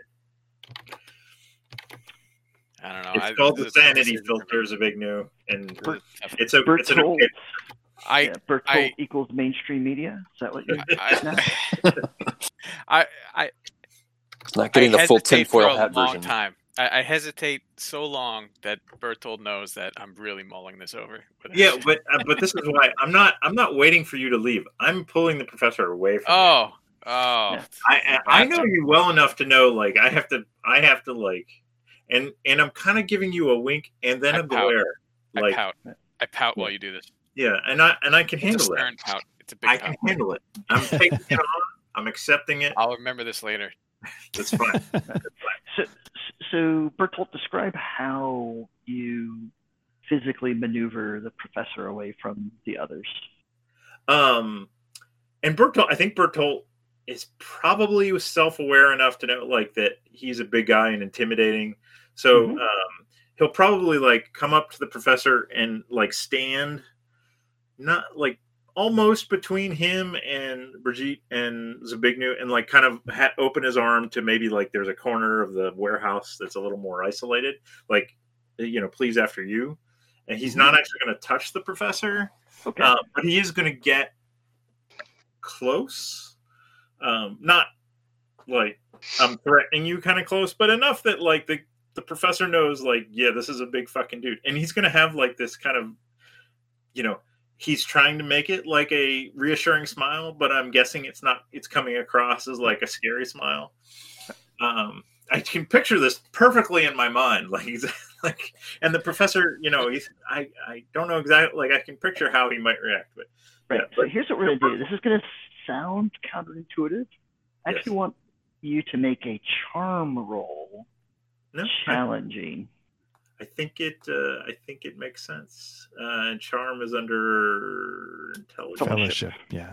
I don't know. It's I, called the this is a sanity decision for me. filter. Is a big new, and This is a tough- it's an okay. I, yeah, Bertolt I- equals mainstream media. Is that what you're? I, I, [laughs] I, It's not getting I the full hesitate for tinfoil a hat long version. time. I, I hesitate so long that Bertolt knows that I'm really mulling this over. Yeah, but uh, but this is why [laughs] I'm not I'm not waiting for you to leave. I'm pulling the professor away from. you. oh, oh, I I I know you well enough to know like I have to I have to like, and and I'm kind of giving you a wink and then I a pout. glare. I Like pout. I pout while you do this. yeah, and I and I can It's handle that. stern pout. It's a big I pout. can handle it. I'm taking it [laughs] on. I'm accepting it. I'll remember this later. It's fine. So, [laughs] so Bertolt, describe how you physically maneuver the professor away from the others. Um, and Bertolt, I think Bertolt is probably self-aware enough to know like that he's a big guy and intimidating. So Mhm. um, he'll probably like come up to the professor and like stand, not like almost between him and Brigitte and Zbigniew, and like kind of ha- open his arm to maybe like there's a corner of the warehouse that's a little more isolated, like you know, please after you. And he's not actually going to touch the professor Okay. uh, but he is going to get close. Um, not like I'm threatening you kind of close, but enough that like the the professor knows like yeah, this is a big fucking dude, and he's going to have like this kind of you know he's trying to make it like a reassuring smile, but I'm guessing it's not. It's coming across as like a scary smile. Um, I can picture this perfectly in my mind, [laughs] like he's like, and the professor, you know, he's I I don't know exactly like I can picture how he might react, but right. yeah, so but- here's what we're gonna do. This is gonna sound counterintuitive. I actually want you to make a charm roll no, challenging. I think it uh, I think it makes sense. Uh, and charm is under intelligence. Fellowship. Yeah.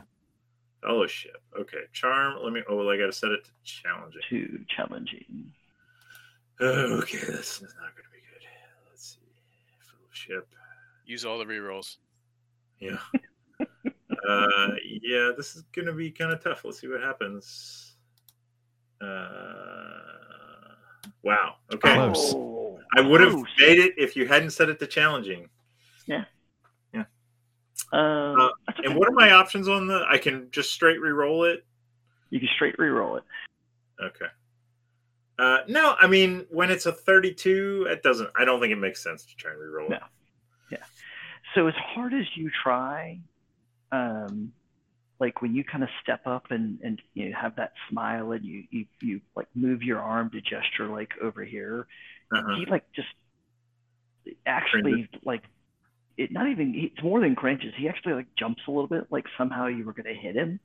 Fellowship. Okay, charm. Let me. Oh, well, I got to set it to challenging. to challenging. Okay, this is not going to be good. Let's see. Fellowship. Use all the rerolls. Yeah. [laughs] uh, yeah, this is going to be kind of tough. Let's see what happens. Uh, wow. Okay. Close. Oh, I would have close. made it if you hadn't set it to challenging. Yeah, Uh, that's And what are my options on the? I can just straight re-roll it. You can straight re-roll it. Okay. Uh, no, I mean when it's a 32, it doesn't. I don't think it makes sense to try and re-roll it. Yeah. So as hard as you try, um, like when you kind of step up and and you know, have that smile and you, you you like move your arm to gesture like over here, Uh-huh. he like just actually like it not even it's more than cringes. He actually like jumps a little bit like somehow you were going to hit him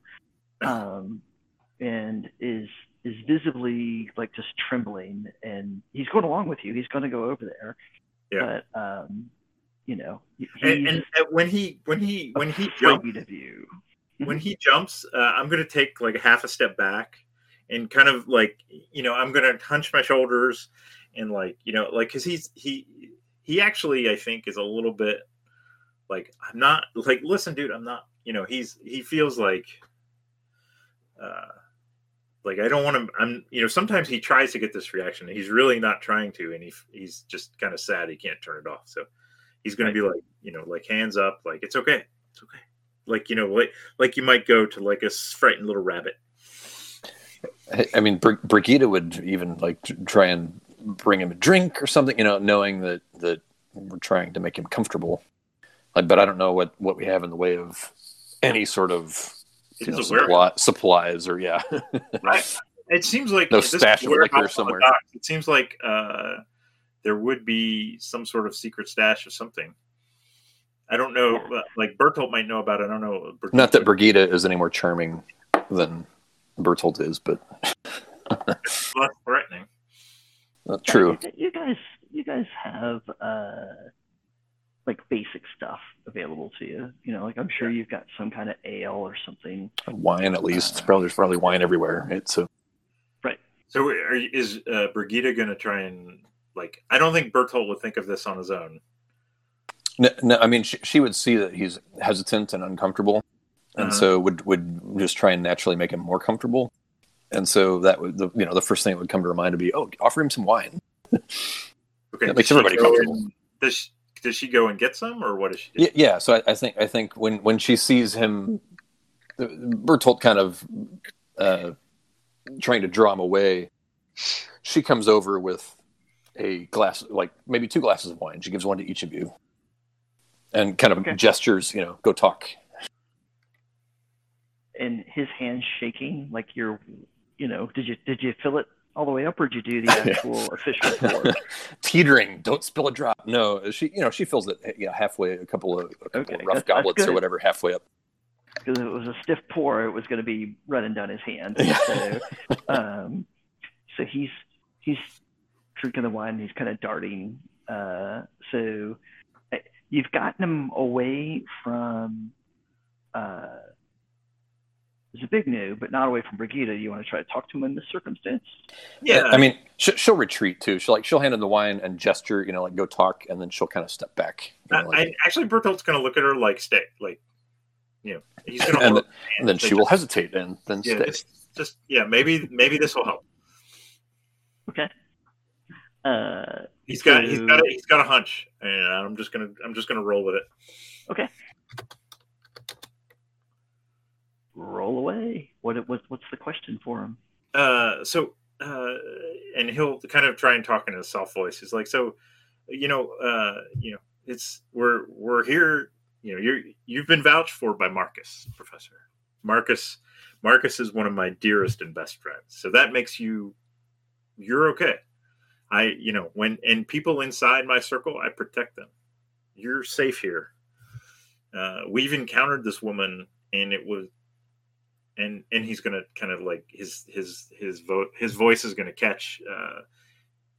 um and is is visibly like just trembling and he's going along with you. He's going to go over there. Yeah. but um you know And, and when he when he when he jumps you. When he jumps, uh, I'm going to take like half a step back and kind of like you know I'm going to hunch my shoulders and like you know like because he's he he actually I think is a little bit like I'm not like listen dude I'm not you know he's he feels like uh like I don't want to I'm you know sometimes he tries to get this reaction he's really not trying to and he he's just kind of sad he can't turn it off so he's going to be like you know like hands up like it's okay it's okay. Like you know like like you might go to like a frightened little rabbit. I- mean, Br- Brigitte would even like try and bring him a drink or something, you know, knowing that that we're trying to make him comfortable. Like, but I don't know what what we have in the way of any sort of know, is a warehouse. supply, supplies or yeah. [laughs] Right. It seems like No stash of liquor somewhere. docks. It seems like uh, there would be some sort of secret stash or something. I don't know. Like Bertolt might know about it. I don't know. Not that Brigida is any more charming than Bertolt is, but less threatening. Uh, true. you, you guys you guys have uh like basic stuff available to you you know like i'm sure you've got some kind of ale or something Wine at least. It's probably there's probably wine everywhere. It's so Right. So are is uh, Brigitte going to try and like? I don't think Bertolt would think of this on his own. No, no, I mean she, she would see that he's hesitant and uncomfortable, and Uh-huh. so would would just try and naturally make him more comfortable. And so that would the you know the first thing that would come to her mind would be, oh, offer him some wine. Okay. [laughs] Okay, That makes everybody comfortable. and- Does she, does she go and get some, or what does she do? Yeah, yeah. So I, I think I think when when she sees him, Bertolt kind of uh, trying to draw him away. She comes over with a glass, like maybe two glasses of wine. She gives one to each of you, and kind of Okay. gestures, you know, go talk. And his hands shaking like you're, you know, did you did you fill it all the way up, or did you do the actual [laughs] official pour? [laughs] Teetering, don't spill a drop. No, she, you know, she fills it, you know, halfway. A couple of, a couple Okay, of rough that's- that's goblets or whatever, halfway up. Because if it was a stiff pour, it was going to be running down his hand. [laughs] So, um, so he's he's drinking the wine. He's kind of darting. Uh, so uh, you've gotten him away from. Uh, it's a big no, but not away from Brigida. You want to try to talk to him in this circumstance? Yeah, I mean, she, she'll retreat too. She'll like she'll hand him the wine and gesture, you know, like go talk, and then she'll kind of step back. you know, like- I actually Bertolt's going to look at her like stay, like you know, he's going [laughs] to and, hold then- and then say, she will hesitate and then Yeah, stay. just, just yeah, maybe maybe this will help. Okay. Uh, He's got he's got a, he's got a hunch, and I'm just gonna I'm just gonna roll with it. okay. Roll away. What what what's the question for him? Uh, so uh, and he'll kind of try and talk in a soft voice. He's like, so, you know, uh, you know, it's we're we're here. You know, you're you've been vouched for by Marcus, Professor Marcus. Marcus is one of my dearest and best friends. So that makes you you're okay. I, you know, when and people inside my circle, I protect them. You're safe here. Uh, we've encountered this woman, and it was and and he's gonna kind of like his his his vote his voice is gonna catch uh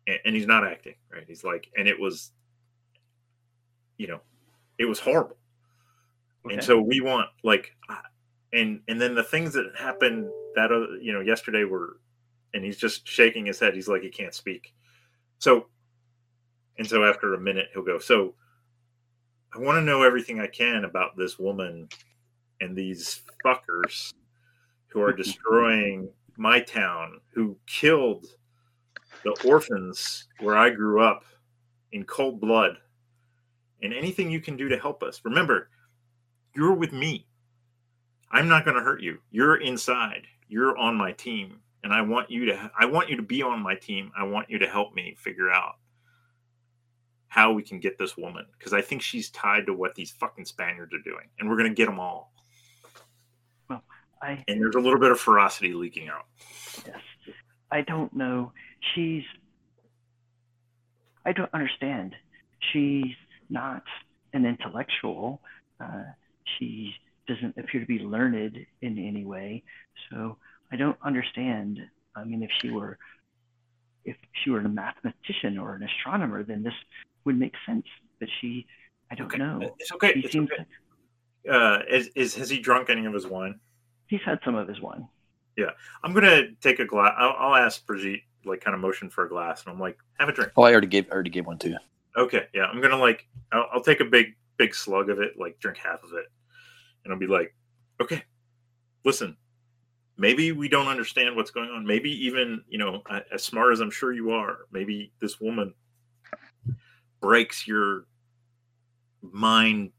and, and he's not acting right? He's like and it was you know it was horrible. Okay. and so we want like and and then the things that happened that uh, you know yesterday were and he's just shaking his head. He's like he can't speak. So and so after a minute he'll go so i want to know everything i can about this woman and these fuckers who are destroying my town, who killed the orphans where I grew up in cold blood, and anything you can do to help us. Remember, you're with me. I'm not going to hurt you. You're inside. You're on my team, and I want you to. I want you to be on my team. I want you to help me figure out how we can get this woman because I think she's tied to what these fucking Spaniards are doing, and we're going to get them all I and there's a little bit of ferocity leaking out. yes. I don't know. She's. I don't understand. She's not an intellectual. Uh, she doesn't appear to be learned in any way. So I don't understand. I mean, if she were, if she were a mathematician or an astronomer, then this would make sense. But she, I don't Okay. know. It's okay. He It's seems. okay. Uh, is, is has he drunk any of his wine? He's had some of his wine. Yeah, I'm gonna take a glass. I'll, I'll ask Brigitte, like, kind of motion for a glass, and I'm like, have a drink. Oh, I already gave I already gave one to you. Okay, yeah. I'm gonna like, I'll, I'll take a big, big slug of it, like, drink half of it, and I'll be like, okay, listen. Maybe we don't understand what's going on. Maybe even, you know, as smart as I'm sure you are, maybe this woman breaks your mind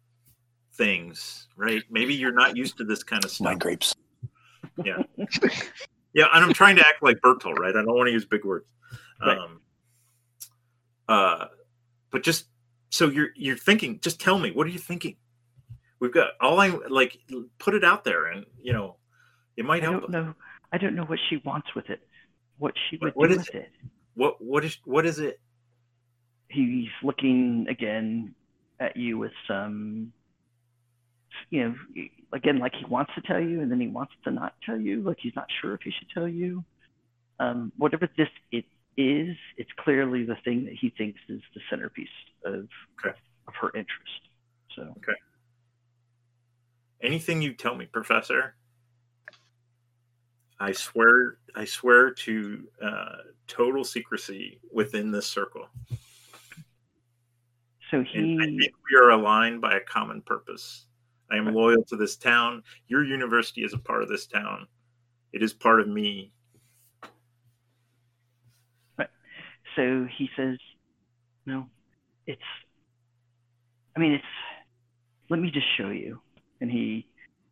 things, right? Maybe you're not used to this kind of stuff. Wine grapes. Yeah, yeah. and I'm trying to act like Bertolt, right? I don't want to use big words. Right. Um, uh, but just so you're you're thinking, just tell me, what are you thinking? We've got all I like. Put it out there, and you know, it might I help. don't know. I don't know what she wants with it. What she would What- do is with it. What what is what is it? He's looking again at you with some, you know, again like he wants to tell you, and then he wants to not tell you. Like he's not sure if he should tell you. Um, whatever this it is, it's clearly the thing that he thinks is the centerpiece of Okay. of her interest. So Anything you tell me, Professor. I swear, I swear to uh, total secrecy within this circle. so And I think we are aligned by a common purpose. I am loyal to this town. Your university is a part of this town. It is part of me. so he says no, it's. I mean, it's. Let me just show you. And he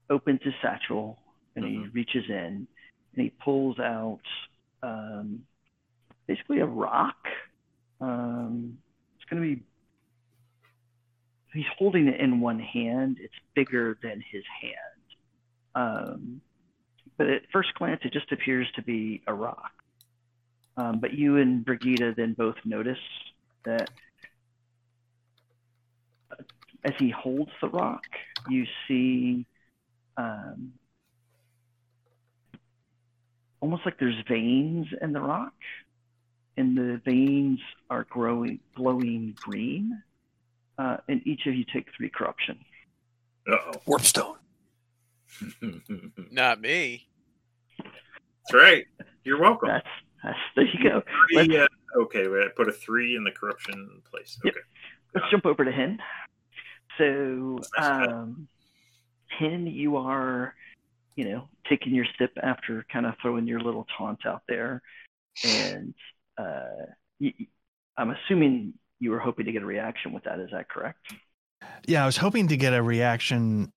opens his satchel and he reaches in and he pulls out um, basically a rock. Um, it's going to be. He's holding it in one hand. It's bigger than his hand. Um, but at first glance, it just appears to be a rock. Um, but you and Brigida then both notice that as he holds the rock, you see um, almost like there's veins in the rock, and the veins are growing, glowing green. Uh, and each of you take three corruption. Uh Warpstone. [laughs] Not me. That's right. You're welcome. That's, that's there you go. Three, uh, okay, wait, I put a three in the corruption place. Yep. Okay. let's jump over to Hen. So, um, Hen, you are, you know, taking your sip after kind of throwing your little taunt out there, and uh, y I'm assuming you were hoping to get a reaction with that. Is that correct? Yeah, I was hoping to get a reaction.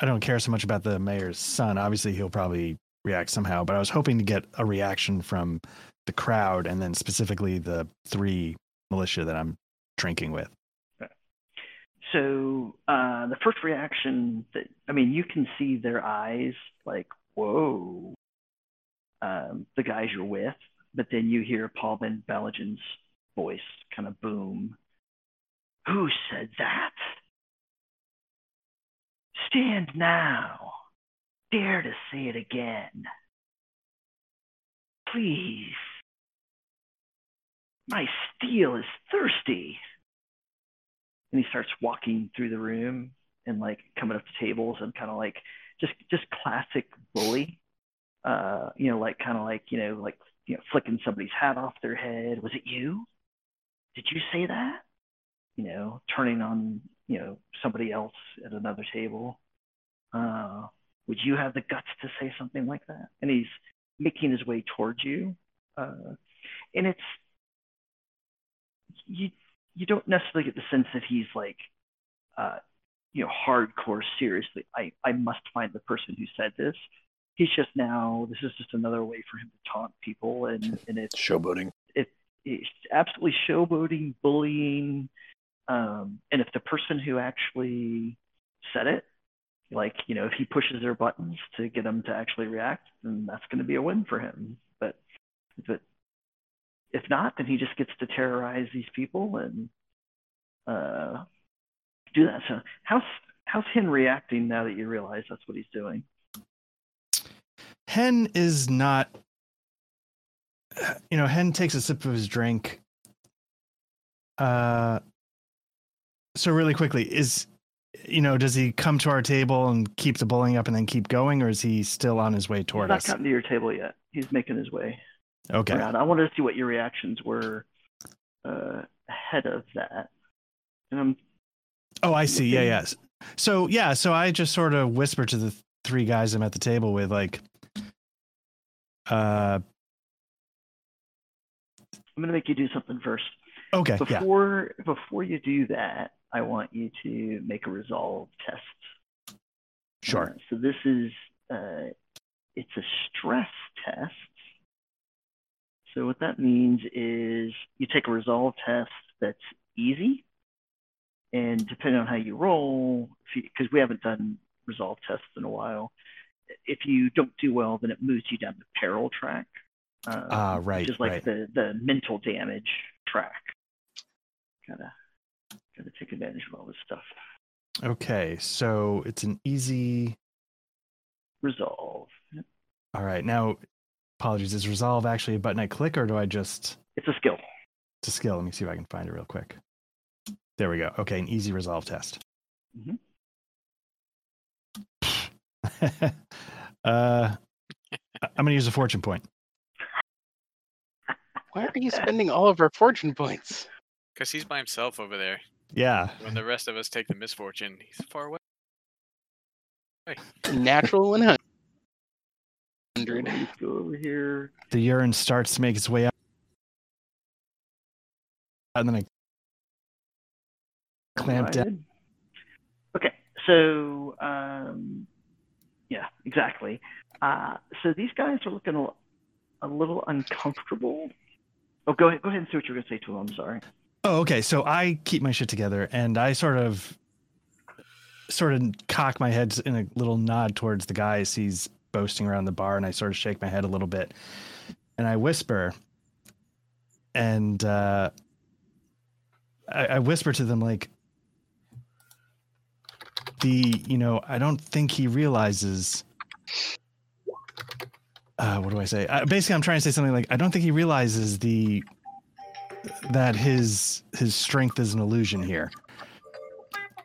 I don't care so much about the mayor's son. Obviously, he'll probably react somehow, but I was hoping to get a reaction from the crowd and then specifically the three militia that I'm drinking with. So uh, the first reaction that I mean, you can see their eyes like, "Whoa!" Um, the guys you're with, but then you hear Paul Ben Balagin's voice kind of boom. Who said that? Stand now. Dare to say it again. Please. My steel is thirsty and he starts walking through the room and like coming up to tables and kind of like just just classic bully uh you know like kind of like you know like you know flicking somebody's hat off their head was it you did you say that you know turning on you know somebody else at another table uh would you have the guts to say something like that and he's making his way towards you uh and it's you you don't necessarily get the sense that he's like, uh, you know, hardcore seriously. I, I must find the person who said this. He's just now. This is just another way for him to taunt people, and and it's Showboating. It, it's absolutely showboating, bullying. Um, and if the person who actually said it, like you know, if he pushes their buttons to get them to actually react, then that's going to be a win for him. But but if not, then he just gets to terrorize these people and uh, do that. So how's how's Hen reacting now that you realize that's what he's doing? Hen is not, [sighs] you know, Hen takes a sip of his drink. Uh, so really quickly, is, you know, does he come to our table and keep the bullying up and then keep going, or is he still on his way He's toward not us? gotten to your table yet. He's making his way Okay. around. I wanted to see what your reactions were uh, ahead of that. And I'm Oh, I see. Yeah, yes. So yeah, so I just sort of whisper to the three guys I'm at the table with, like, uh, I'm gonna make you do something first. okay, yeah, Before before you do that, I want you to make a resolve test. sure. Uh, so this is uh, it's a stress test. So what that means is you take a resolve test that's easy, and depending on how you roll, because we haven't done resolve tests in a while, if you don't do well, then it moves you down the peril track. Uh, Ah, right, Which is like right. the the mental damage track. Gotta gotta take advantage of all this stuff. Okay, so it's an easy. Resolve. All right, now, apologies. Is resolve actually a button I click, or do I just? It's a skill. It's a skill. Let me see if I can find it real quick. There we go. Okay, an easy resolve test. Mhm. [laughs] uh, I'm gonna use a fortune point. Why are you spending all of our fortune points? Because he's by himself over there. Yeah. When the rest of us take the misfortune, he's far away. Natural [laughs] 100. Go over here. The urine starts to make its way up, and then I clamped down. Okay, so um, yeah, exactly. Uh, so these guys are looking a, a little uncomfortable. Oh, go ahead. Go ahead and see what you're going to say to him. I'm sorry. Oh, okay. So I keep my shit together and I sort of sort of cock my head in a little nod towards the guy as he's boasting around the bar and I sort of shake my head a little bit and I whisper and uh I, I whisper to them like the you know, I don't think he realizes uh, what do I say? Uh, basically, I'm trying to say something like I don't think he realizes the that his his strength is an illusion here.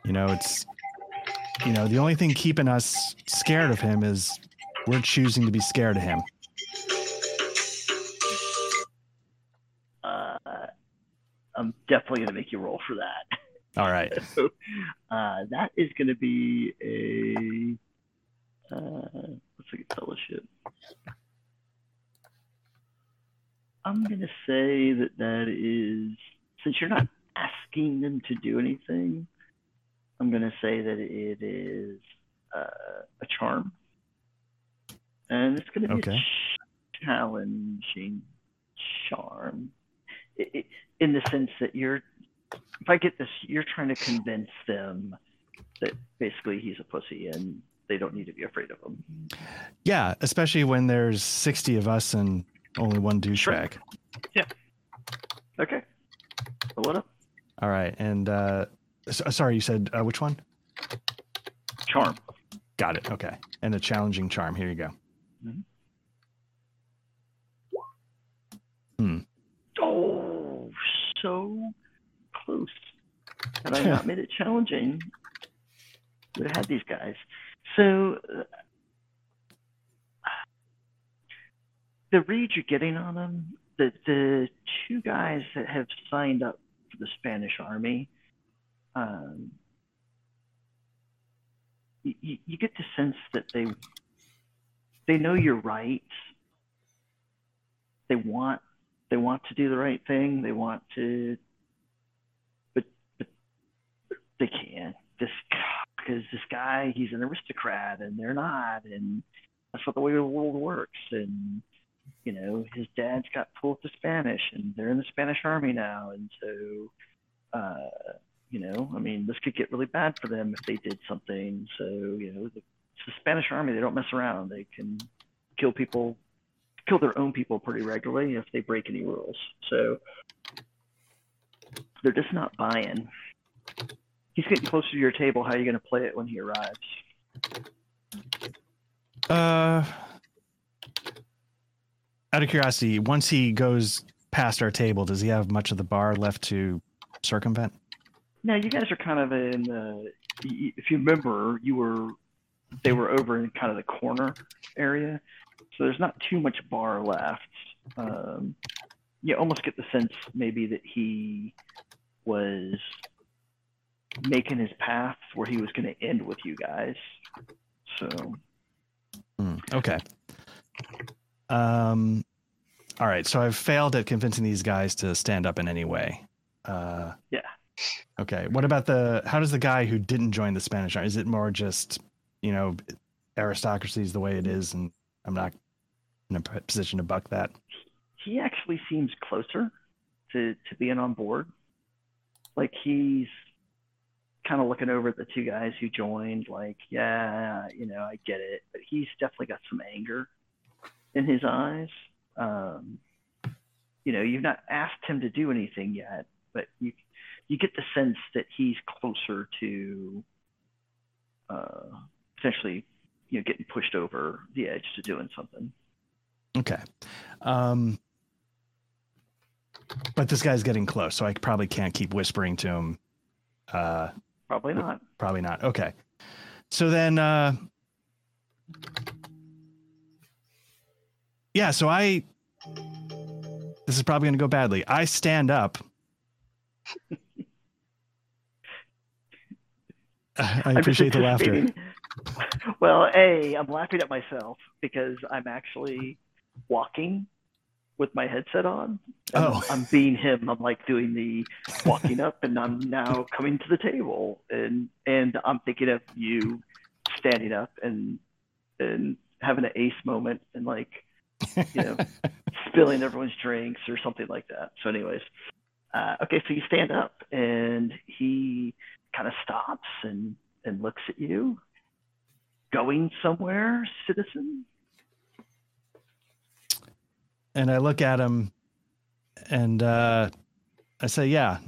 You know, it's you know the only thing keeping us scared of him is we're choosing to be scared of him. Uh, I'm definitely going to make you roll for that. All right. [laughs] So, uh, that is going to be a uh, let's look at fellowship. I'm going to say that that is since you're not asking them to do anything. I'm going to say that it is uh, a charm, and it's going to be Okay. a challenging charm, i i in the sense that you're if I get this, you're trying to convince them that basically he's a pussy and they don't need to be afraid of him. Yeah, especially when there's 60 of us and only one douchebag. Yeah. Okay. What up? All right. And uh so, sorry, you said uh, which one? Charm. Got it. Okay. And a challenging charm. Here you go. mm-hmm Oh, so close. Had I not [laughs] made it challenging, would have had these guys. So uh, the read you're getting on them, the the two guys that have signed up for the Spanish army, um, you, you, get the sense that they they know you're right. They want they want to do the right thing. They want to, but but they can't. This because this guy, he's an aristocrat, and they're not, and that's not the way the world works. And you know, his dad's got pulled to Spanish, and they're in the Spanish army now, and so, uh, you know, I mean, this could get really bad for them if they did something. So you know, the, it's the Spanish army. They don't mess around. They can kill people kill their own people pretty regularly if they break any rules. So they're just not buying. He's getting closer to your table. How are you going to play it when he arrives? Uh, out of curiosity, once he goes past our table, does he have much of the bar left to circumvent? No, you guys are kind of in. the. if you remember, you were they were over in kind of the corner area, so there's not too much bar left. Um, you almost get the sense maybe that he was making his path where he was going to end with you guys. So Hmm, okay. Um, all right. So I've failed at convincing these guys to stand up in any way. Uh, Yeah. Okay. What about the? How does the guy who didn't join the Spanish army? Is it more just, you know, aristocracy is the way it is, and I'm not in a position to buck that. he actually seems closer to to being on board. Like he's kind of looking over at the two guys who joined, like, yeah, you know, I get it, but he's definitely got some anger in his eyes. Um, you know, you've not asked him to do anything yet, but you you get the sense that he's closer to uh, potentially, you know, getting pushed over the edge to doing something. Okay. Um, but this guy's getting close, so I probably can't keep whispering to him. Uh, Probably not. Probably not. Okay. So then uh Yeah, so I this is probably going to go badly. I stand up. I appreciate the laughter. Well, A, I'm laughing at myself because I'm actually walking with my headset on. Oh. I'm being him. I'm like doing the walking up, and I'm now coming to the table, and and I'm thinking of you standing up and and having an ace moment, and like you know spilling everyone's drinks or something like that. So, anyways, uh, okay, so you stand up, and he kind of stops and and looks at you. Going somewhere, citizen? and I look at him and uh, I say, Yeah,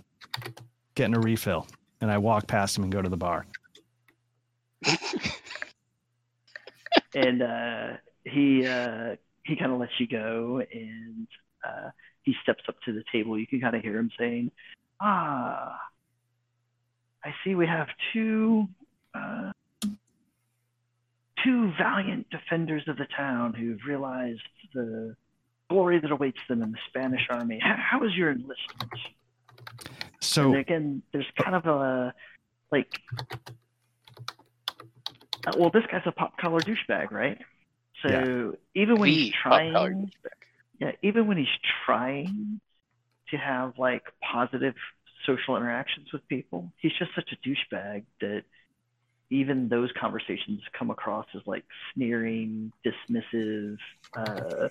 getting a refill. And I walk past him and go to the bar. [laughs] and uh, he uh, he kind of lets you go, and uh, he steps up to the table. You can kind of hear him saying, "Ah, I see we have two uh, two valiant defenders of the town who've realized the glory that awaits them in the Spanish army. How, how was your enlistment?" So and again, there's kind of a like, uh, well, this guy's a pop collar douchebag, right? So even when The he's trying, yeah, even when he's trying to have like positive social interactions with people, he's just such a douchebag that even those conversations come across as like sneering, dismissive. Uh,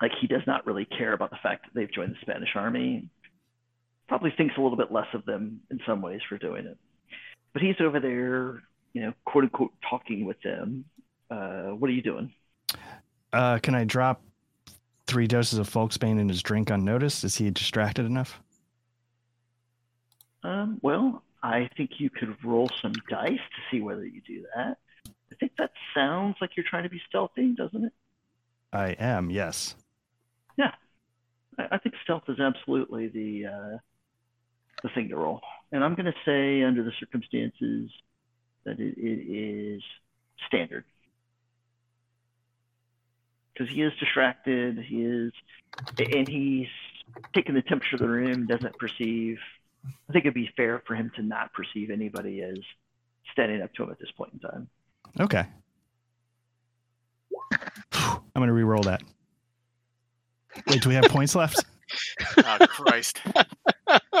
like he does not really care about the fact that they've joined the Spanish army. Probably thinks a little bit less of them in some ways for doing it. But he's over there, you know, quote unquote, talking with them. Uh, what are you doing? uh, can I drop three doses of Folksbane in his drink unnoticed? Is he distracted enough? Um, well, I think you could roll some dice to see whether you do that. I think that sounds like you're trying to be stealthy, doesn't it? I am, yes. I, I think stealth is absolutely the uh, the thing to roll. And I'm going to say, under the circumstances, that it, it is standard because he is distracted. He is, and he's taking the temperature of the room. Doesn't perceive. I think it'd be fair for him to not perceive anybody as standing up to him at this point in time. Okay. I'm going to re-roll that. Wait, do we have points left? [laughs] Oh Christ!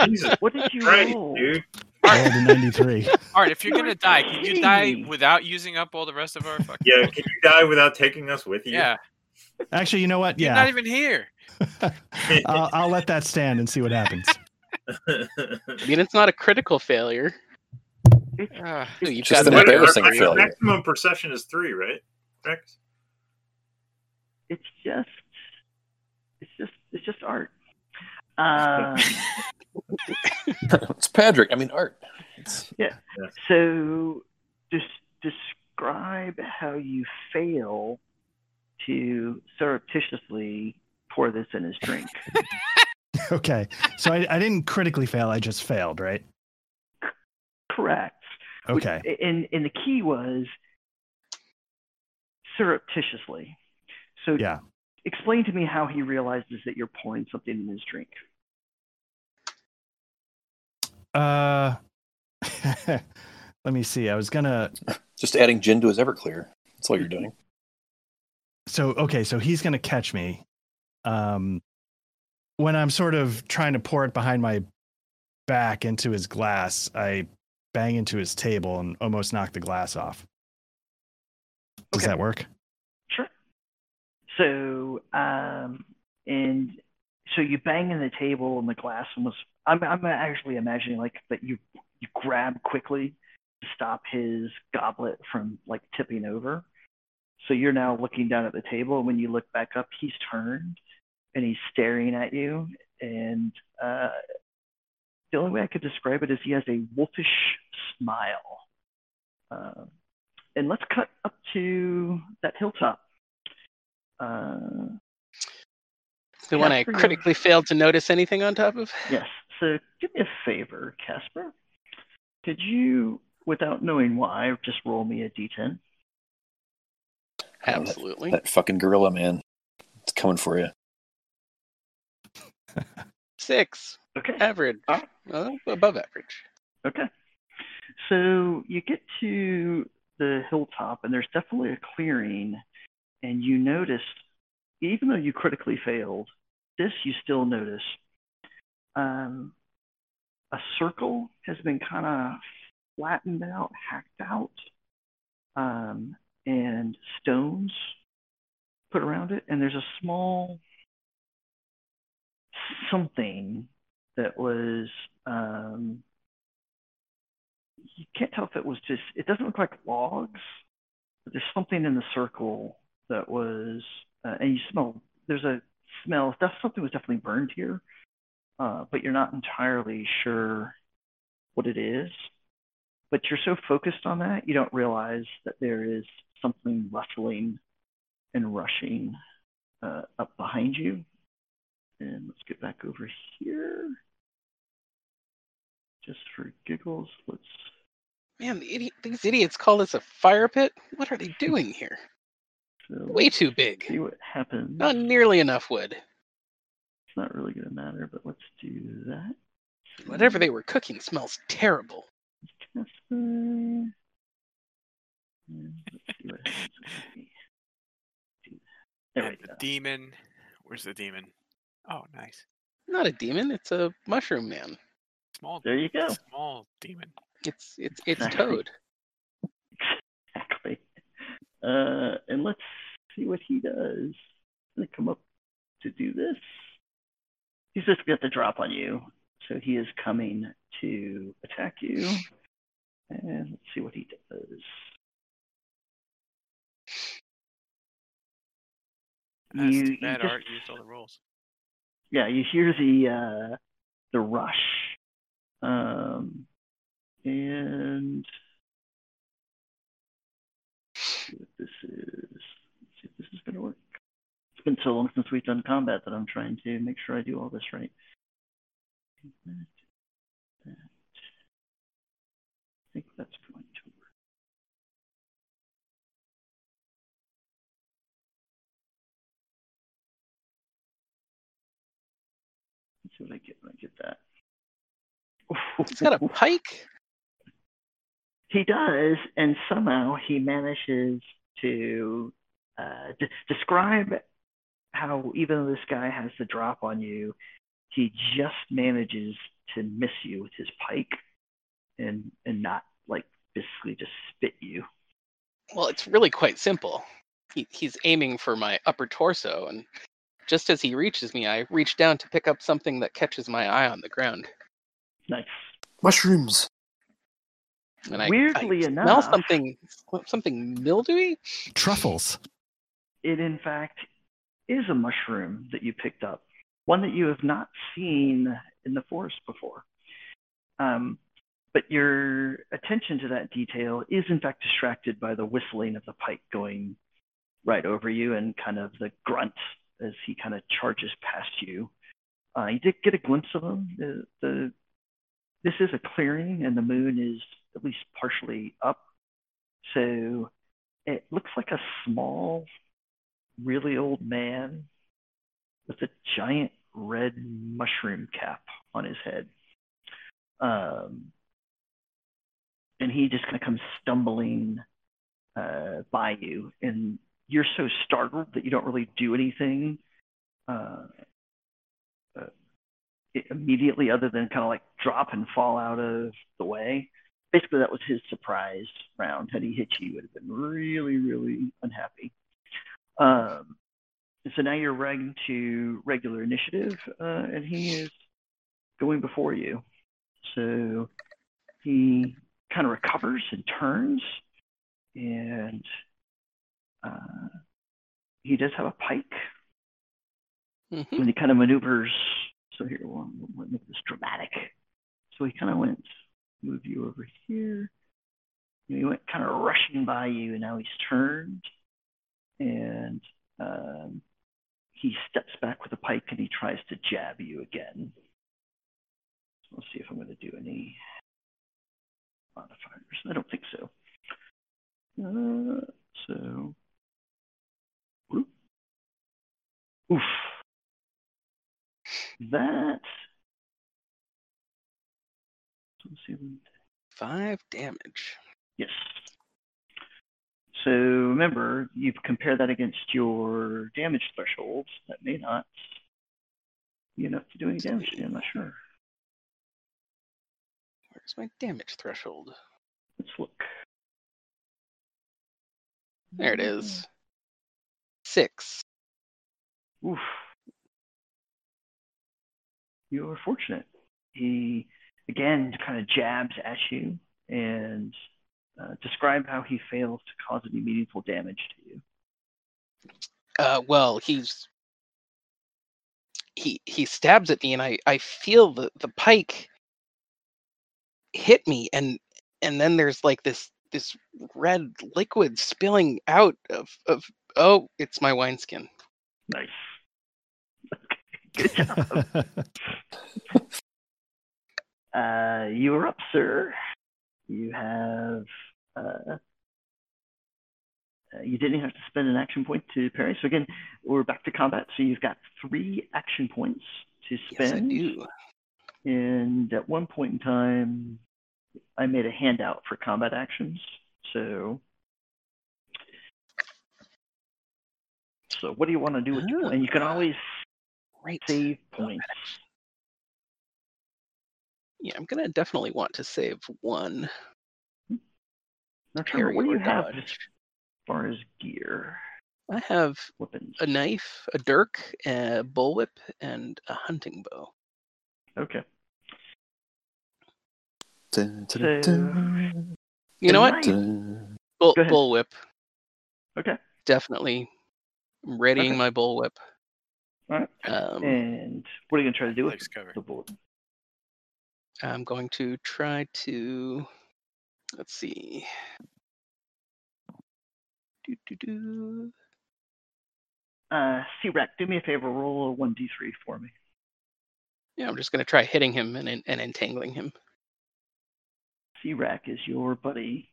Jesus What did you Christ, roll? dude. I rolled 93. [laughs] All right, if you're You're gonna die, can you die without using up all the rest of our fucking? Yeah, can you die without taking us with you? Yeah, Actually, you know what? you're not even here. [laughs] I'll, I'll let that stand and see what happens. [laughs] I mean, it's not a critical failure. Ooh, you've Just got an another embarrassing three. failure. Maximum perception is three, right? Rex? It's just, it's just, it's just art. Uh, [laughs] it's Patrick. I mean, Art. It's, so, just describe how you fail to surreptitiously pour this in his drink. [laughs] Okay. So I, I didn't critically fail. I just failed, right? Correct. Which- Okay. And and the key was surreptitiously. So Yeah. explain to me how he realizes that you're pouring something in his drink. Uh, [laughs] let me see. I was gonna. [laughs] just adding gin to his Everclear. That's all you're doing. So okay. So he's gonna catch me. Um, when I'm sort of trying to pour it behind my back into his glass, I bang into his table and almost knock the glass off. Does Okay. that work? Sure. So, um, and so you bang in the table and the glass almost. I'm I'm actually imagining like that you you grab quickly to stop his goblet from like tipping over. So you're now looking down at the table, and when you look back up, he's turned and he's staring at you. And uh, the only way I could describe it is he has a wolfish smile. Uh, and let's cut up to that hilltop. Uh, The one I critically failed to notice anything on top of. yes. So do me a favor, Caspar. Could you, without knowing why, just roll me a d10? Absolutely. That fucking gorilla man. It's coming for you. [laughs] Six. Okay. Average. Well, uh, above average. Okay. So you get to the hilltop, and there's definitely a clearing, and you notice even though you critically failed, this you still notice. Um, a circle has been kind of flattened out, hacked out, um, and stones put around it. And there's a small something that was um, you can't tell if it was just it doesn't look like logs but there's something in the circle that was uh, and you smell there's a smell something was definitely burned here uh, but you're not entirely sure what it is but you're so focused on that you don't realize that there is something rustling and rushing uh, up behind you and let's get back over here just for giggles let's Man, the these idiots call this a fire pit. What are they doing here? so Way too big. see what happens Not nearly enough wood. It's not really going to matter, but let's do that. Whatever they were cooking smells terrible. Caspar. And let's see what happens if we do that. There And we the demon. Where's the demon? Oh, nice. Not a demon. It's a mushroom man. Small. There you go. Small demon. It's it's it's Exactly. Toad. Exactly. Uh, and let's see what he does. He's going to come up to do this. He's just got the drop on you. So he is coming to attack you. And let's see what he does. That's You- too you just- Art used all the rolls. yeah, you hear the uh, the rush, um, and let's see what this is. Let's see if this is gonna work. Been so long since we've done combat that I'm trying to make sure I do all this right. That, that. I think that's going to work. Let's see what I get when I get that. He's got a pike. He does, and somehow he manages to uh, de- describe how even though this guy has the drop on you, he just manages to miss you with his pike, and and not like basically just spit you. Well, it's really quite simple. He, he's aiming for my upper torso, and just as he reaches me, I reach down to pick up something that catches my eye on the ground. Nice. Mushrooms. And I, Weirdly I smell enough- something something mildewy. Truffles. It in fact is a mushroom that you picked up, one that you have not seen in the forest before. Um, but your attention to that detail is in fact distracted by the whistling of the pike going right over you and kind of the grunt as he kind of charges past you. Uh, you did get a glimpse of him. The, the this is a clearing and the moon is at least partially up, so it looks like a small, really old man with a giant red mushroom cap on his head. Um, and he just kind of comes stumbling uh, by you, and you're so startled that you don't really do anything uh, uh, immediately, other than kind of like drop and fall out of the way. Basically, that was his surprise round. Had he hit you, would have been really, really unhappy. Um, and so now you're ranked to regular initiative, uh, and he is going before you. So he kind of recovers and turns, and uh, he does have a pike. Mhm. And he kind of maneuvers. So here, we'll, we'll make this dramatic. So he kind of went, move you over here. He went kind of rushing by you, and now he's turned, and um, he steps back with a pike and he tries to jab you again. So let's see if I'm going to do any modifiers. I don't think so. Uh, so, whoop. oof. That. Let's see. Five damage. Yes. So remember, you compare that against your damage thresholds. That may not be enough to do any damage to you. I'm not sure. Where's my damage threshold? Let's look. There it is. Mm-hmm. Six. Oof. You were fortunate. He again kind of jabs at you and uh, describe how he fails to cause any meaningful damage to you. Uh, well, he's he he stabs at me, and I I feel the the pike hit me, and and then there's like this this red liquid spilling out of of oh, it's my wineskin. Nice. [laughs] Good job. [laughs] uh, you are up, sir. You have. Uh, you didn't have to spend an action point to parry. So again, we're back to combat. So you've got three action points to spend. Yes, I do. And at one point in time, I made a handout for combat actions. So, so what do you want to do with Oh. And you can always Right. save points. Yeah, I'm gonna definitely want to save one Now, Trevor, what do you have as far as gear, I have weapons? a knife, a dirk, a bullwhip, and a hunting bow. Okay. Dun, dun, So- dun, You know what? Bull, bullwhip. Okay. Definitely I'm readying Okay. my bullwhip. All right. Um, And what are you gonna try to do with Legs covered. the bullet? I'm going to try to let's see. Do, do, do. Uh, C-Rack, do me a favor, roll a one d3 for me. Yeah, I'm just going to try hitting him and, and entangling him. C-Rack is your buddy,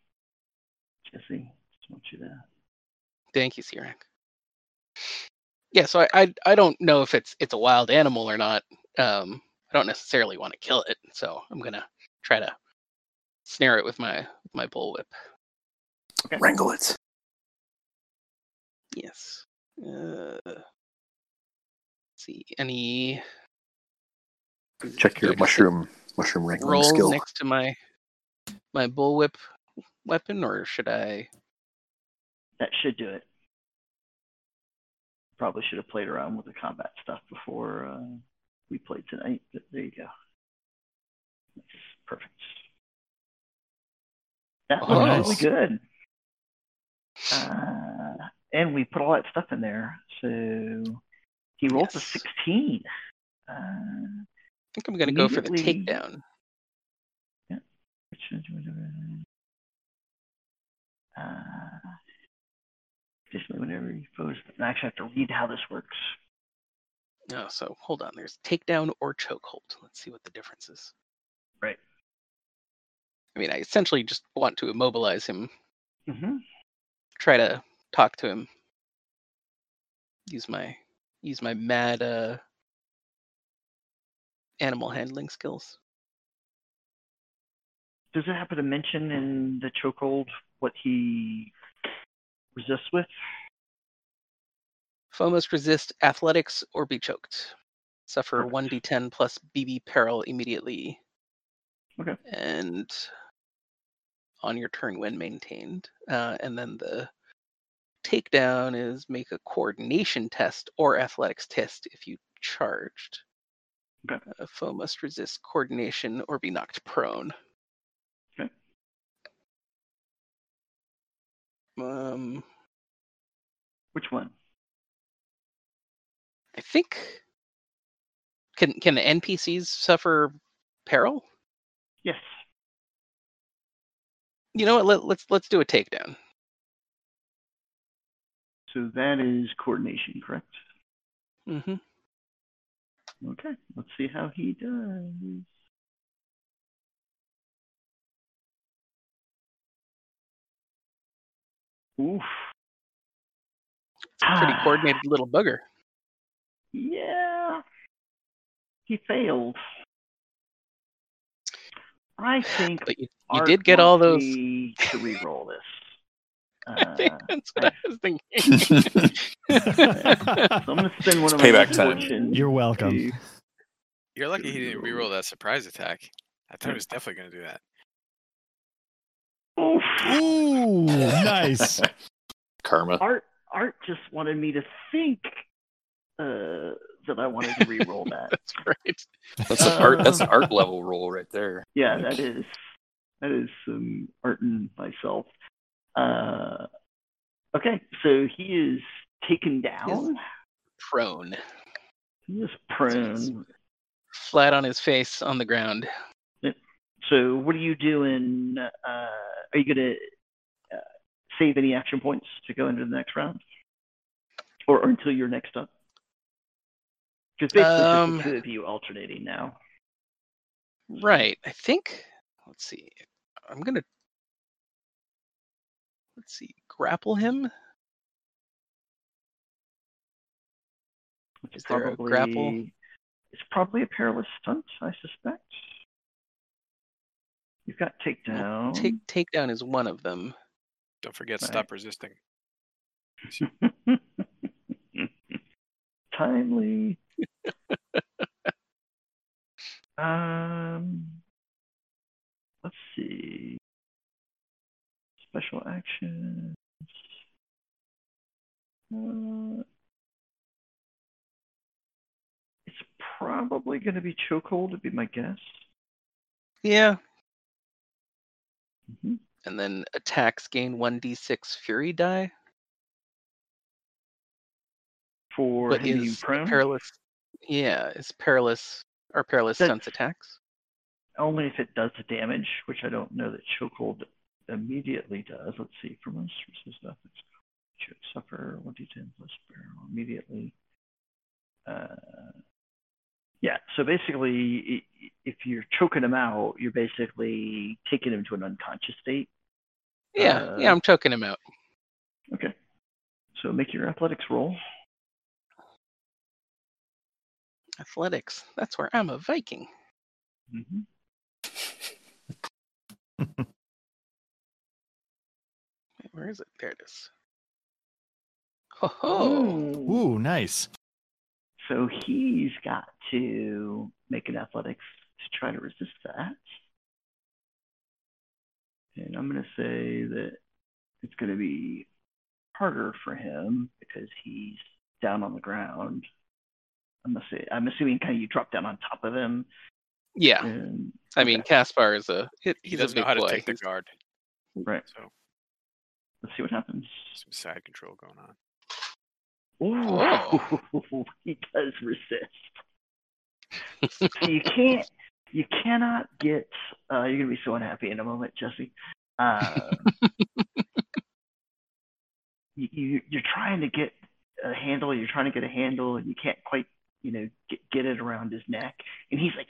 Jesse. Just want you to. Thank you, Sirak. Yeah, so I, I I don't know if it's it's a wild animal or not. Um, I don't necessarily want to kill it, so I'm gonna try to snare it with my with my bullwhip. Wrangle it. Yes. Uh, let's see any Check your just mushroom mushroom wrangling roll skill. next to my my bullwhip weapon, or should I? That should do it. Probably should have played around with the combat stuff before uh, we played tonight, but there you go. That's perfect. That Oh, was nice. really good. Uh, and we put all that stuff in there. So he rolled a 16. Uh, I think I'm gonna go for the takedown. [laughs] Uh, just whenever you pose. I actually have to read how this works. No, so hold on. There's takedown or chokehold. Let's see what the difference is. I mean, I essentially just want to immobilize him, Mm-hmm. try to talk to him, use my use my mad uh, animal handling skills. Does it happen to mention in the chokehold what he resists with? Foe must resist athletics or be choked. Suffer Perfect. 1d10 plus BB peril immediately. Okay. And on your turn when maintained. Uh, and then the takedown is make a coordination test or athletics test if you charged. Okay. Uh, foe must resist coordination or be knocked prone. Okay. Um, Which one? I think can can the NPCs suffer peril? Yes. You know what? Let, let's let's do a takedown. So that is coordination, correct? Mm hmm Okay. Let's see how he does. Oof. It's a pretty coordinated little bugger. Yeah. He failed. I think But you, you did get all those. me to re-roll this. [laughs] Uh, That's what I was [laughs] thinking. so [laughs] I'm going to spend one of my payback good time. fortune You're welcome. You're lucky he didn't Reroll. reroll that surprise attack. I thought he was definitely going to do that. Oof. Ooh, nice. Karma. Art Art just wanted me to think uh, that I wanted to re-roll that. [laughs] That's great. That's an art. That's an art level roll right there. [laughs] yeah, that is that is some art in myself. Uh, okay, so he is taken down. Prone, He is prone. flat on his face on the ground. So what are you doing? Uh, are you gonna uh, save any action points to go into the next round, or, or until you're next up? Because basically, it's Um, just the two of you alternating now. Right. I think. Let's see. I'm gonna. Let's see. Grapple him. It's Is there a grapple? It's probably a perilous stunt, I suspect. You've got takedown. Take takedown is one of them. Don't forget, Right. stop resisting. [laughs] [laughs] Timely. [laughs] um, let's see. Special actions. Uh, it's probably going to be chokehold, would be my guess. Yeah. Mhm. And then attacks gain one d6 fury die, For but him is prone, perilous. Yeah, is perilous or perilous That- stunts attacks. only if it does the damage, which I don't know that chokehold immediately does. Let's see, for most resist ethics, should suffer 1d10 plus barrel immediately. Uh, yeah, so basically, if you're choking him out, you're basically taking him to an unconscious state. Yeah, Uh, yeah, I'm choking him out. Okay. So make your athletics roll. Athletics. That's where I'm a Viking. Mm-hmm. Where is it? There it is. Ho ho! Ooh, nice. So he's got to make an athletics to try to resist that. And I'm going to say that it's going to be harder for him because he's down on the ground. I'm gonna I'm assuming kind of you drop down on top of him. Yeah, And, I mean, Caspar is a he- He doesn't know big how to take the He's- guard, right. so Let's see what happens. some side control going on. Ooh, [laughs] he does resist. so [laughs] you can't, you cannot get. Uh, you're gonna be so unhappy in a moment, Jesse. Uh, [laughs] you, you you're trying to get a handle. You're trying to get a handle, and you can't quite, you know, get get it around his neck. And he's like,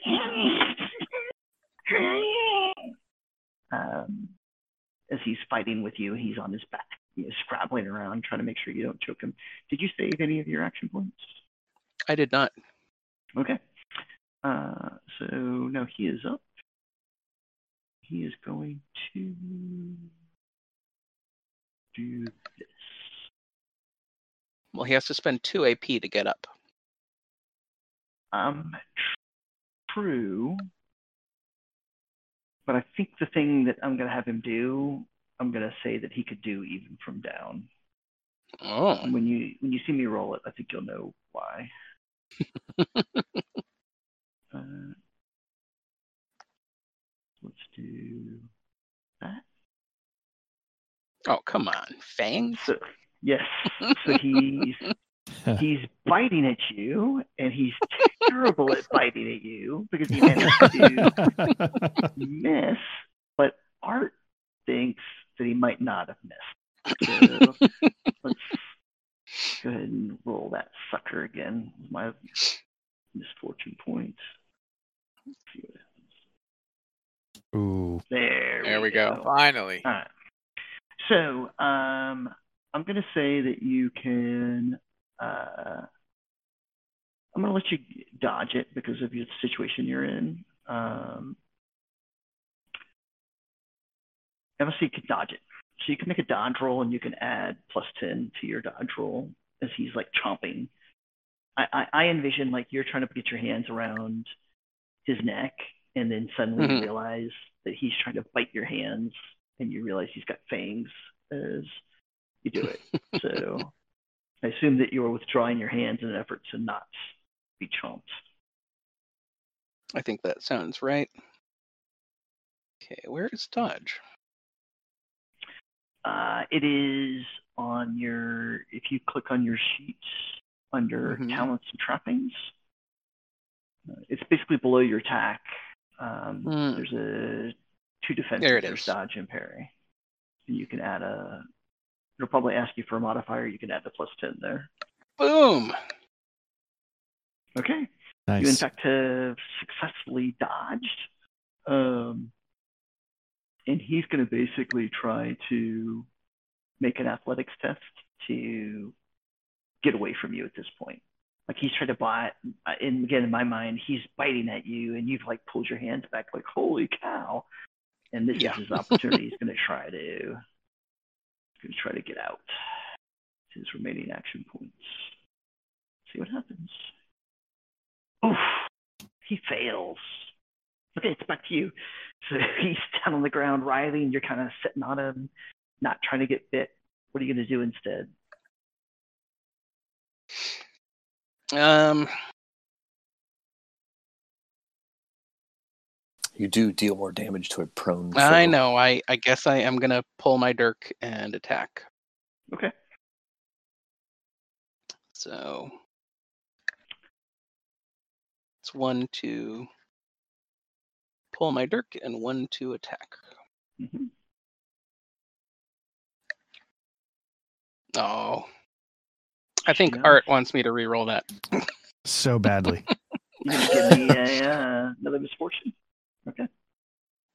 um, as he's fighting with you, he's on his back, you know, scrabbling around, trying to make sure you don't choke him. Did you save any of your action points? I did not. Okay. Uh, so now he is up. He is going to do this. Well, he has to spend two AP to get up. Um, true. But I think the thing that I'm going to have him do, I'm going to say that he could do even from down. Oh, When you when you see me roll it, I think you'll know why. [laughs] uh, let's do that. oh, come on, fangs. So yes, so [laughs] he's [laughs] he's biting at you, and he's terrible at biting at you because he managed to miss. But Art thinks that he might not have missed. So let's go ahead and roll that sucker again. My misfortune point. Let's see what happens. Ooh. There, There we go. Finally, All right. So um, I'm going to say that you can. Uh, I'm going to let you dodge it because of your situation you're in. Um, I'm going to say you can dodge it. So you can make a dodge roll and you can add plus 10 to your dodge roll as he's like chomping. I, I, I envision like you're trying to get your hands around his neck and then suddenly you Mhm. realize that he's trying to bite your hands and you realize he's got fangs as you do it. [laughs] so I assume that you are withdrawing your hands in an effort to not be chomped. I think that sounds right. Okay, where is Dodge? Uh, it is on your, if you click on your sheets under Mhm. talents and trappings, uh, it's basically below your attack. Um, Hmm. There's a two defense, There it is. dodge and parry. And you can add a, it'll probably ask you for a modifier. You can add the plus 10 there. Boom! Okay. Nice. You, in fact, have successfully dodged. Um, and he's going to basically try to make an athletics test to get away from you at this point. Like he's trying to bite, and again, in my mind, he's biting at you, and you've like pulled your hands back, like holy cow! And this Yeah. is his [laughs] opportunity. he's going to try to, he's going to try to get out. His remaining action points. See what happens. Oof, he fails. Okay, it's back to you. So [laughs] he's down on the ground, writhing. You're kind of sitting on him, not trying to get bit. What are you going to do instead? Um, You do deal more damage to a prone. I know. I I guess I am gonna pull my dirk and attack. Okay. So it's one to pull my dirk and one to attack. hmm Oh, I think Yeah. Art wants me to re-roll that. so badly. [laughs] You gonna give me a, uh, another misfortune? Okay.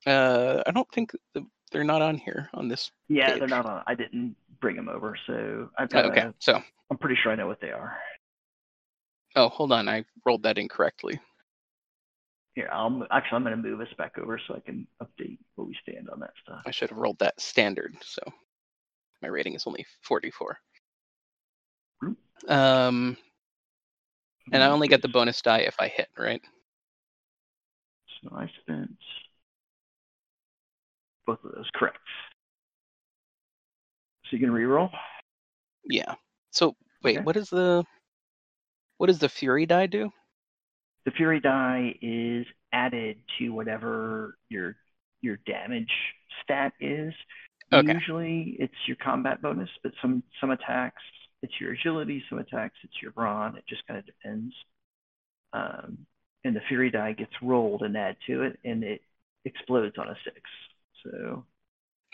Uh, I don't think the, they're not on here on this. Yeah, Page. they're not on. I didn't bring them over, so I've Oh, got. okay, a- so I'm pretty sure I know what they are. oh, hold on, I rolled that incorrectly. Here, I'll actually I'm going to move us back over so I can update where we stand on that stuff. I should have rolled that standard. So my rating is only 44. Hmm. Um, and I only get the bonus die if I hit, right? So I spent both of those. Correct. So you can reroll. Yeah. So wait, Okay. what is the what does the fury die do? The fury die is added to whatever your your damage stat is. Okay. Usually it's your combat bonus, but some some attacks it's your agility, some attacks it's your brawn. It just kind of depends. Um, and the fury die gets rolled and add to it, and it explodes on a six. So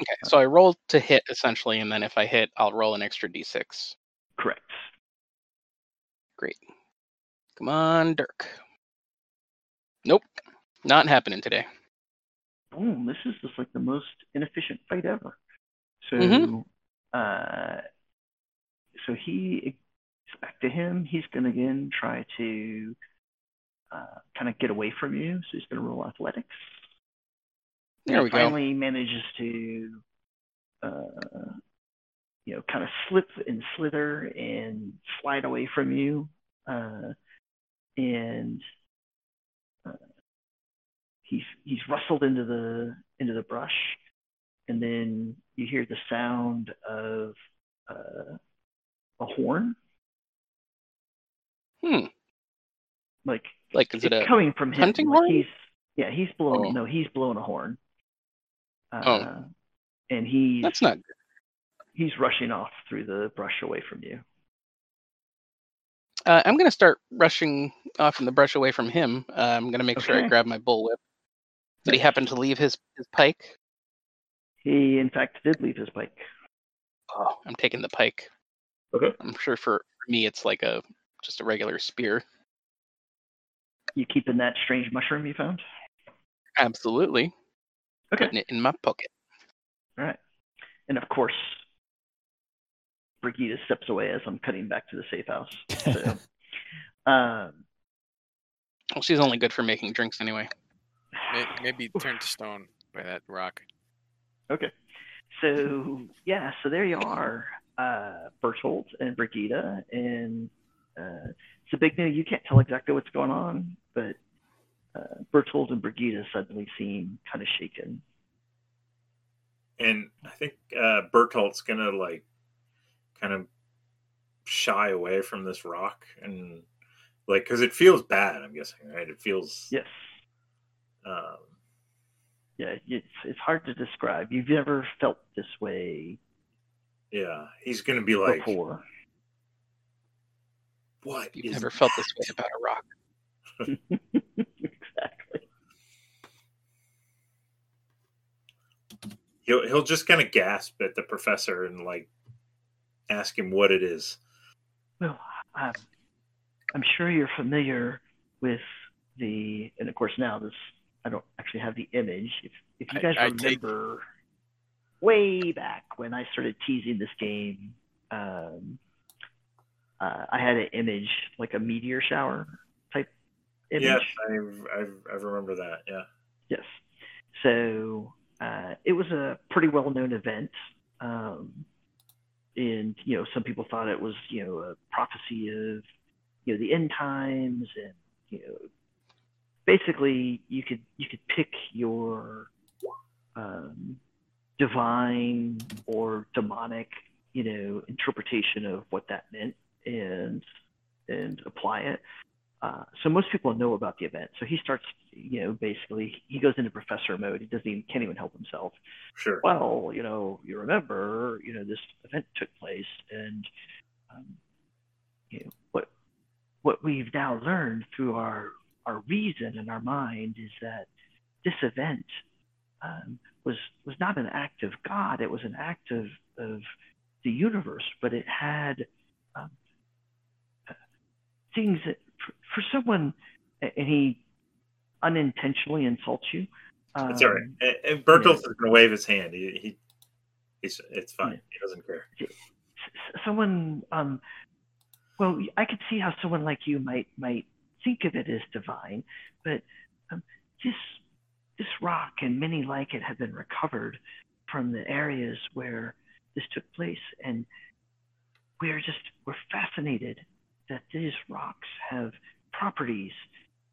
Okay. So I roll to hit essentially, and then if I hit, I'll roll an extra d6. correct. Great. Come on, Dirk. Nope. Not happening today. boom, this is just like the most inefficient fight ever. So, Mhm. uh, so he, back to him. He's going to again try to uh, kind of get away from you. So he's going to roll athletics. There and we go. finally manages to, uh, you know, kind of slip and slither and slide away from you. Uh, and uh, he's he's rustled into the into the brush, and then you hear the sound of uh, a horn, Hmm. like Like, is it it's a? coming from him. hunting like horn? He's yeah, he's blowing. Oh. No, he's blowing a horn. Uh, Oh. and he's That's not. good. he's rushing off through the brush away from you. Uh, I'm gonna start rushing off in the brush away from him. Uh, I'm gonna make sure I grab my bullwhip. Did he happen to leave his, his pike? He in fact did leave his pike. Oh, I'm taking the pike. Okay. I'm sure for, for me it's like a just a regular spear. You keeping that strange mushroom you found? Absolutely. Okay. Putting it in my pocket. All right. And of course, Brigida steps away as I'm cutting back to the safe house. So, [laughs] um, Well, she's only good for making drinks anyway. Maybe turned to stone by that rock. okay. so yeah, so there you are, uh, Bertolt and Brigida, and uh, it's a big news. You can't tell exactly what's going on, but uh, Bertolt and Brigida suddenly seem kind of shaken. And I think uh, Bertolt's gonna like kind of shy away from this rock and like because it feels bad. I'm guessing, right? It feels Yes, um, yeah, it's it's hard to describe. You've never felt this way yeah. He's gonna be like, before. "What You've is never felt this way about a rock. [laughs] exactly. he'll he'll just kind of gasp at the professor and like ask him what it is. Well, I'm, I'm sure you're familiar with the, and of course now this, I don't actually have the image. If, if you guys I take- remember way back when I started teasing this game, um, uh, I had an image, like a meteor shower type image. Yes, I've, I've I remember that. Yeah. Yes. So uh, it was a pretty well known event. Um, and, you know, some people thought it was, you know, a prophecy of, you know, the end times and, you know, basically you could, you could pick your um, divine or demonic, you know, interpretation of what that meant and, and apply it. Uh, so most people know about the event. So he starts, you know, basically he goes into professor mode. He doesn't even can't even help himself. Sure. Well, you know, you remember, you know, this event took place, and um, you know what what we've now learned through our our reason and our mind is that this event um, was was not an act of God. It was an act of of the universe, but it had um, uh, things that for, for someone, and he unintentionally insults you. Um, It's all right. And, and Bertolt's is gonna wave his hand. He, he he's it's fine. Yeah. He doesn't care. someone um well i could see how someone like you might might think of it as divine but um, this this rock and many like it have been recovered from the areas where this took place and we're just we're fascinated that these rocks have properties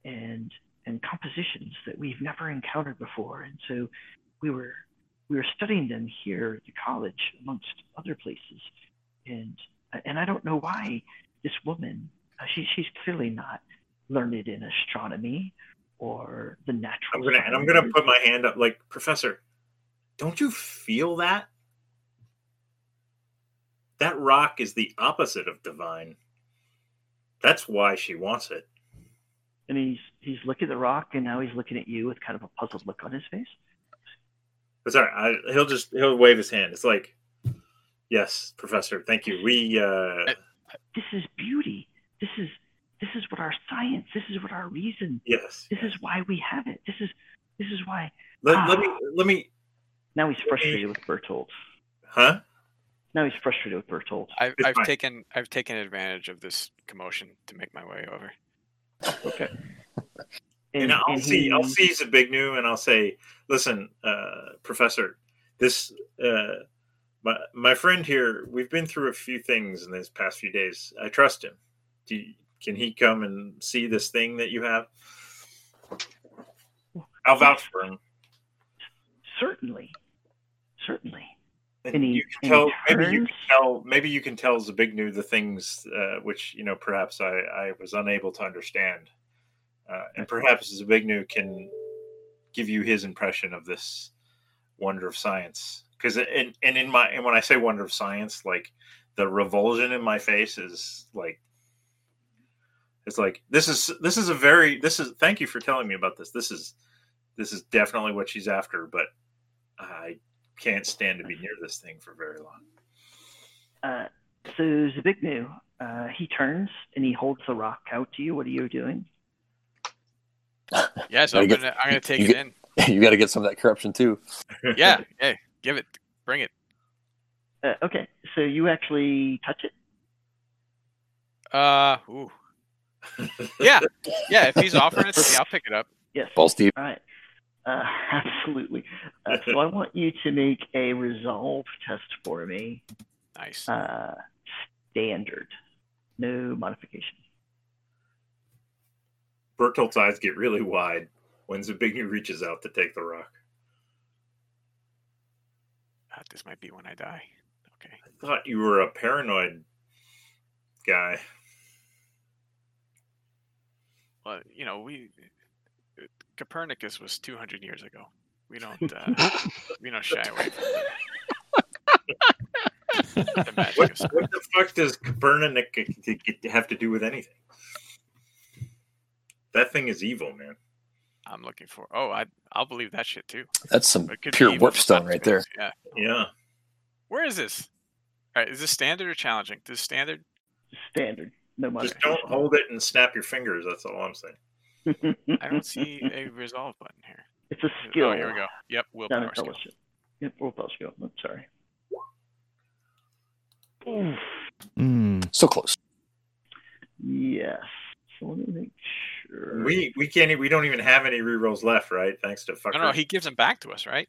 and and compositions that we've never encountered before and so we were we were studying them here at the college amongst other places and and I don't know why this woman uh, she she's clearly not learned in astronomy or the natural I'm gonna and I'm gonna put my hand up like Professor, don't you feel that? That rock is the opposite of divine. That's why she wants it. and he's he's looking at the rock and now he's looking at you with kind of a puzzled look on his face But sorry, I, he'll just he'll wave his hand. It's like, yes, Professor, thank you. We uh this is beauty this is this is what our science this is what our reason yes. this is why we have it this is this is why Let, let me let me now he's frustrated with Bertolt huh? Now he's frustrated with Bertolt I've, I've taken I've taken advantage of this commotion to make my way over. okay [laughs] And, I'll and see I'll see. He's a big new, and I'll say, listen, uh, Professor, this uh, my my friend here, we've been through a few things in these past few days. I trust him. Do you, can he come and see this thing that you have? I'll vouch for him. certainly certainly And, you can tell maybe you can tell maybe you can tell Zbigniew the things uh, which you know perhaps I, I was unable to understand, uh, and perhaps Zbigniew can give you his impression of this wonder of science. Because and and in my and when I say wonder of science, like the revulsion in my face is like it's like this is this is a very this is thank you for telling me about this. This is this is definitely what she's after, but I can't stand to be near this thing for very long. Uh, so Zbigniew, uh, he turns and he holds the rock out to you. What are you doing? [laughs] Yeah, so I'm get- gonna I'm gonna take it get- in. [laughs] you got to get some of that corruption too. [laughs] Yeah, hey, give it, bring it. Uh, okay, so you actually touch it. Uh, ooh, yeah, yeah. If he's offering it to me, I'll pick it up. Yes. Balls deep. All right. Uh, [laughs] Absolutely. Uh, so I want you to make a resolve test for me. Nice. Uh, standard, no modification. Bertolt's eyes get really wide when Zbigniew reaches out to take the rock. Ah, this might be when I die. Okay. I thought you were a paranoid guy. Well, you know, we Copernicus was 200 years ago. We don't uh, [laughs] we don't shy away from the magic What, what the fuck does Copernic g- g- have to do with anything? That thing is evil, man. I'm looking for. Oh, I I'll believe that shit too. That's some It could be pure evil warp from stone right there. Yeah. Yeah. Where is this? All right, is this standard or challenging? This standard. Standard, no matter. Just don't hold it and snap your fingers. That's all I'm saying. I don't see a resolve button here. [laughs] it's a skill. Oh, here we go. Yep, Not willpower skill. intelligence. Yep, willpower skill. I'm sorry. Oof. Mm. So close. Yes. So let me make sure. We we can't. e- We don't even have any rerolls left, right? Thanks to fucker. No, no, he gives them back to us, right?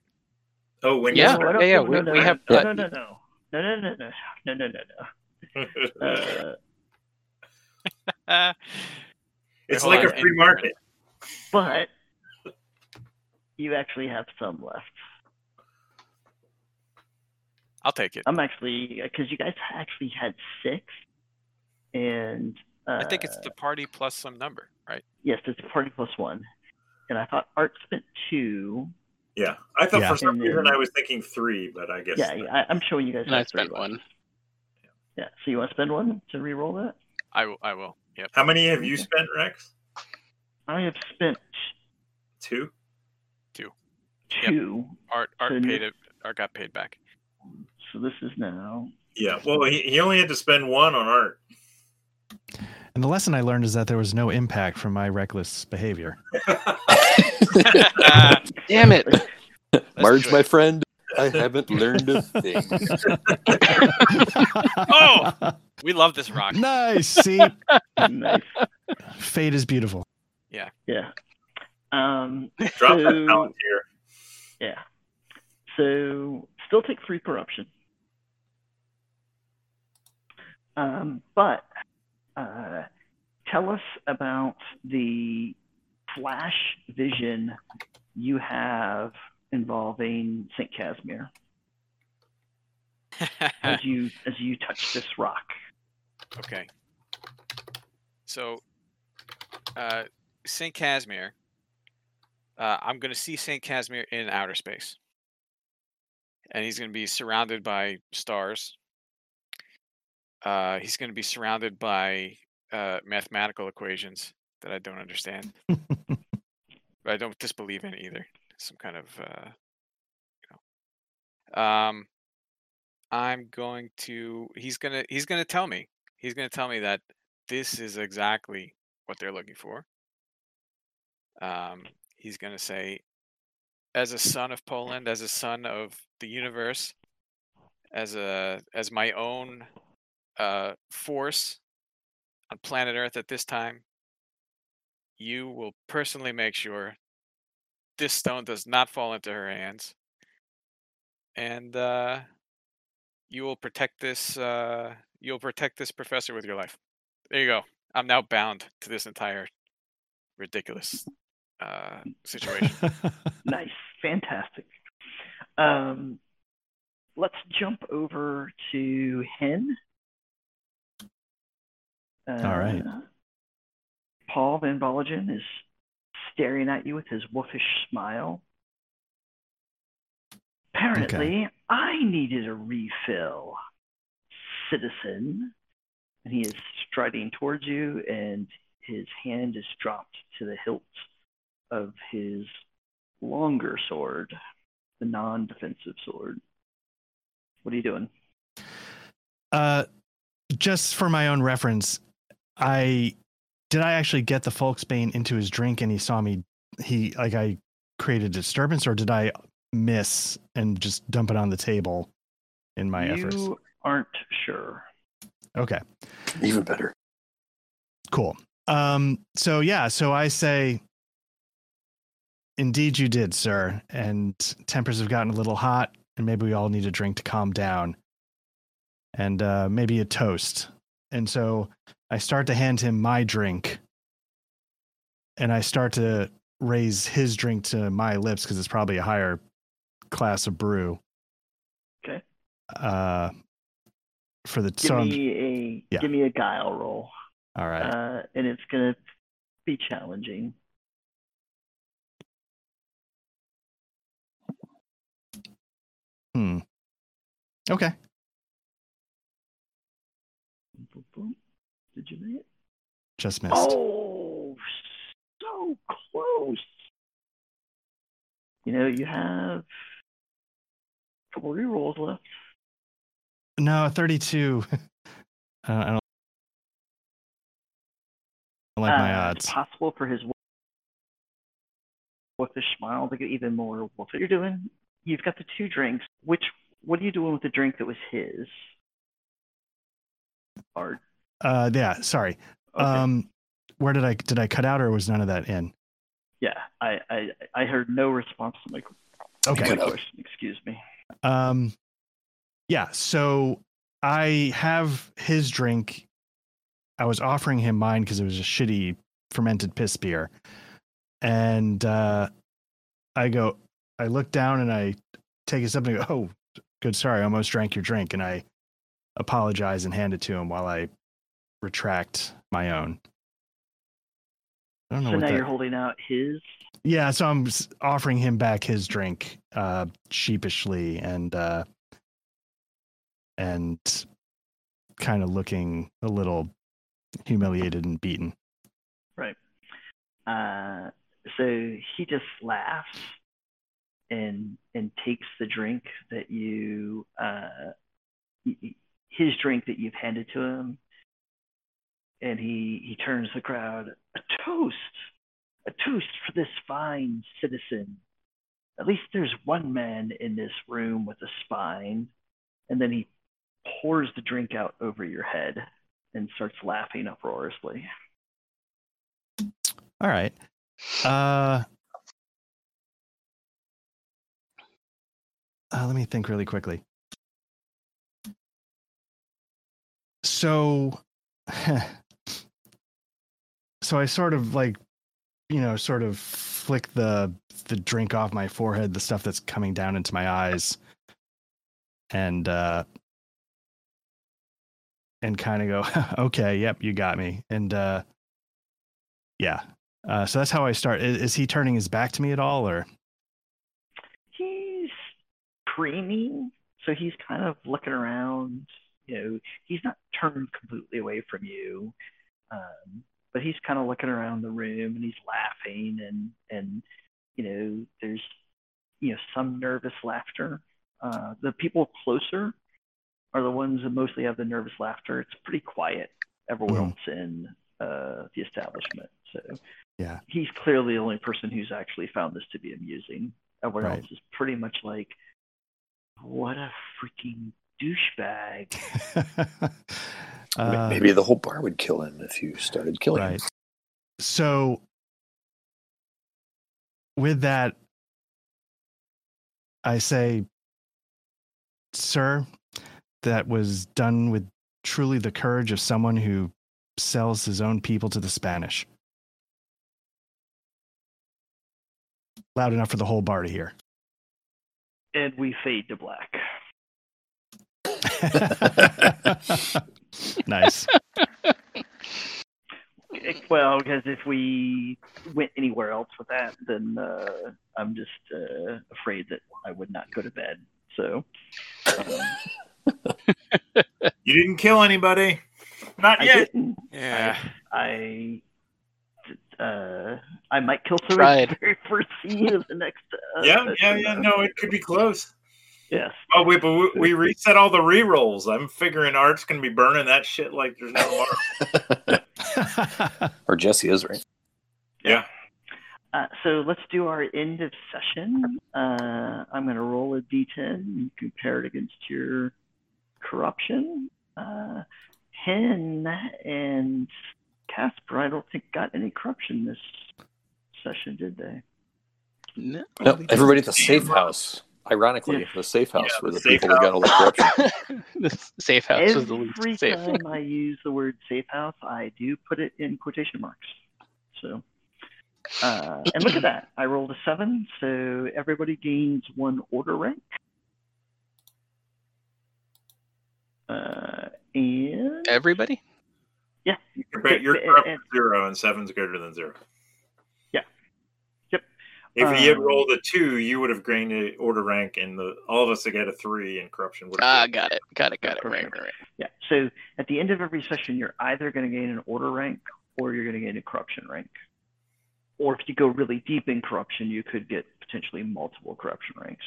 oh, when Yeah. No, I don't- yeah, no, we- no, we have- no, no, no, no, no, no, no, no, no, no, no, no. [laughs] Uh, [laughs] it's like a free and- market. but you actually have some left. I'll take it. I'm actually because you guys actually had six, and uh, I think it's the party plus some number, right? yes, it's a party plus one, and I thought Art spent two. Yeah, I thought Yeah. for some And reason I was thinking three, but I guess Yeah, I, I'm showing you guys. And I spent left. one. Yeah, so you want to spend one to re-roll that? I. I will. Yep. How many have you spent, Rex? I have spent Two. Yep. two, Art Art So paid it. Art got paid back. so this is now. Yeah. Well, he, he only had to spend one on art. And the lesson I learned is that there was no impact from my reckless behavior. [laughs] [laughs] Damn it! Marge, my friend, I haven't learned a thing. [laughs] Oh! we love this rock. nice. [laughs] See, nice. fate is beautiful. Yeah. Um, Drop that So- palantir. yeah. So still take three corruption. Um, but uh, tell us about the flash vision you have involving Saint Casimir as you [laughs] as you touch this rock. okay. So, uh, Saint Casimir. Uh, I'm going to see Saint Casimir in outer space, and he's going to be surrounded by stars. Uh, he's going to be surrounded by uh, mathematical equations that I don't understand, [laughs] but I don't disbelieve in either. Some kind of, uh, you know. Um, I'm going to. He's gonna. He's gonna tell me. He's gonna tell me that this is exactly what they're looking for. Um, he's gonna say, as a son of Poland, as a son of the universe, as a as my own uh, force on planet Earth at this time, you will personally make sure this stone does not fall into her hands, and uh, you will protect this. Uh, you'll protect this professor with your life. There you go. I'm now bound to this entire ridiculous uh, situation. [laughs] Nice, fantastic. Um, let's jump over to Hen. Uh, All right. Paul Van Bolligen is staring at you with his wolfish smile. Apparently, I needed a refill, citizen. And he is striding towards you, and his hand is dropped to the hilt of his longer sword, the non defensive sword. What are you doing? Uh, just for my own reference, I did I actually get the Folksbane into his drink and he saw me. He like I created a disturbance, or did I miss and just dump it on the table in my you efforts? You aren't sure. Okay, Even better. cool. Um, so yeah, so I say, indeed you did, sir. And tempers have gotten a little hot, and maybe we all need a drink to calm down, and uh, maybe a toast. And so I start to hand him my drink, and I start to raise his drink to my lips because it's probably a higher class of brew. Okay. Uh, for the Give so me a yeah. give me a guile roll, all right. uh, and it's gonna be challenging. hmm. Okay. Boom, boom. Did you make it? Just missed. Oh, so close. You know, you have a couple rerolls left. No, 32. [laughs] I don't, I don't like my Uh, odds. It's possible for his wolfish smile to get even more wolf. What you're doing, you've got the two drinks. Which, what are you doing with the drink that was his? Or, Uh, yeah, sorry. okay. Um, where did I did I cut out or was none of that in? yeah, I, I, I heard no response to my, Okay. my question. Excuse me. Um, yeah. So I have his drink. I was offering him mine because it was a shitty fermented piss beer, and uh, I go. I look down and I take a sip and I go, "Oh, good. Sorry, I almost drank your drink." And I apologize and hand it to him while I retract my own. I don't know So what now that- you're holding out his. yeah, so I'm offering him back his drink uh sheepishly and uh and kind of looking a little humiliated and beaten. Right. Uh, so he just laughs and and takes the drink that you uh his drink that you've handed to him and he he turns the crowd a toast a toast for this fine citizen at least there's one man in this room with a spine and then he pours the drink out over your head and starts laughing uproariously All right. Uh uh, let me think really quickly. So [laughs] so I sort of like you know, sort of flick the the drink off my forehead, the stuff that's coming down into my eyes, and uh, and kind of go, [laughs] okay, yep, you got me, and uh, yeah. Uh, so that's how I start. Is, is he turning his back to me at all, or he's creamy, so he's kind of looking around. You know, he's not turned completely away from you, um, but he's kind of looking around the room and he's laughing and and you know, there's you know some nervous laughter. Uh, the people closer are the ones that mostly have the nervous laughter. It's pretty quiet everywhere Mhm. else in uh, the establishment. So Yeah. he's clearly the only person who's actually found this to be amusing. Everyone Right. else is pretty much like, what a freaking douchebag. [laughs] uh, Maybe the whole bar would kill him if you started killing him. So with that, I say, sir, that was done with truly the courage of someone who sells his own people to the Spanish. Loud enough for the whole bar to hear. And we fade to black. [laughs] [laughs] [laughs] nice. [laughs] Well, because if we went anywhere else with that, then uh, I'm just uh, afraid that I would not go to bed. So um, [laughs] You didn't kill anybody. Not I yet. didn't. Yeah. I uh, I might kill someone Tried. the [laughs] very first scene of the next. Uh, yeah, yeah, yeah. No, it could be close. Yes. Oh wait, but we, we [laughs] reset all the re-rolls. I'm figuring Art's gonna be burning that shit like there's no tomorrow. [laughs] [laughs] Or Jesse is, right? Yeah. Uh, so let's do our end of session. Uh, I'm going to roll a d10 and compare it against your corruption. Uh, Hen and Caspar, I don't think got any corruption this session, did they? No, No, everybody at the safe house. Ironically, Yeah. the safe house Yeah, were the the safe people that got all the corruption. [laughs] the safe house was the Every least safe. time I [laughs] use the word safe house, I do put it in quotation marks. So, uh, and look at that. I rolled a seven, so everybody gains one order rank. Uh, and Everybody? yeah, You're, ba- you're And- corrupt and- to zero, and seven's greater than zero. Yeah. Yep. If you had Um, rolled a two, you would have gained an order rank, and the all of us that get a three in corruption would. Ah, have got it. Got it. Got it. Right, right, right. yeah. So at the end of every session, you're either going to gain an order rank or you're going to gain a corruption rank. Or if you go really deep in corruption, you could get potentially multiple corruption ranks.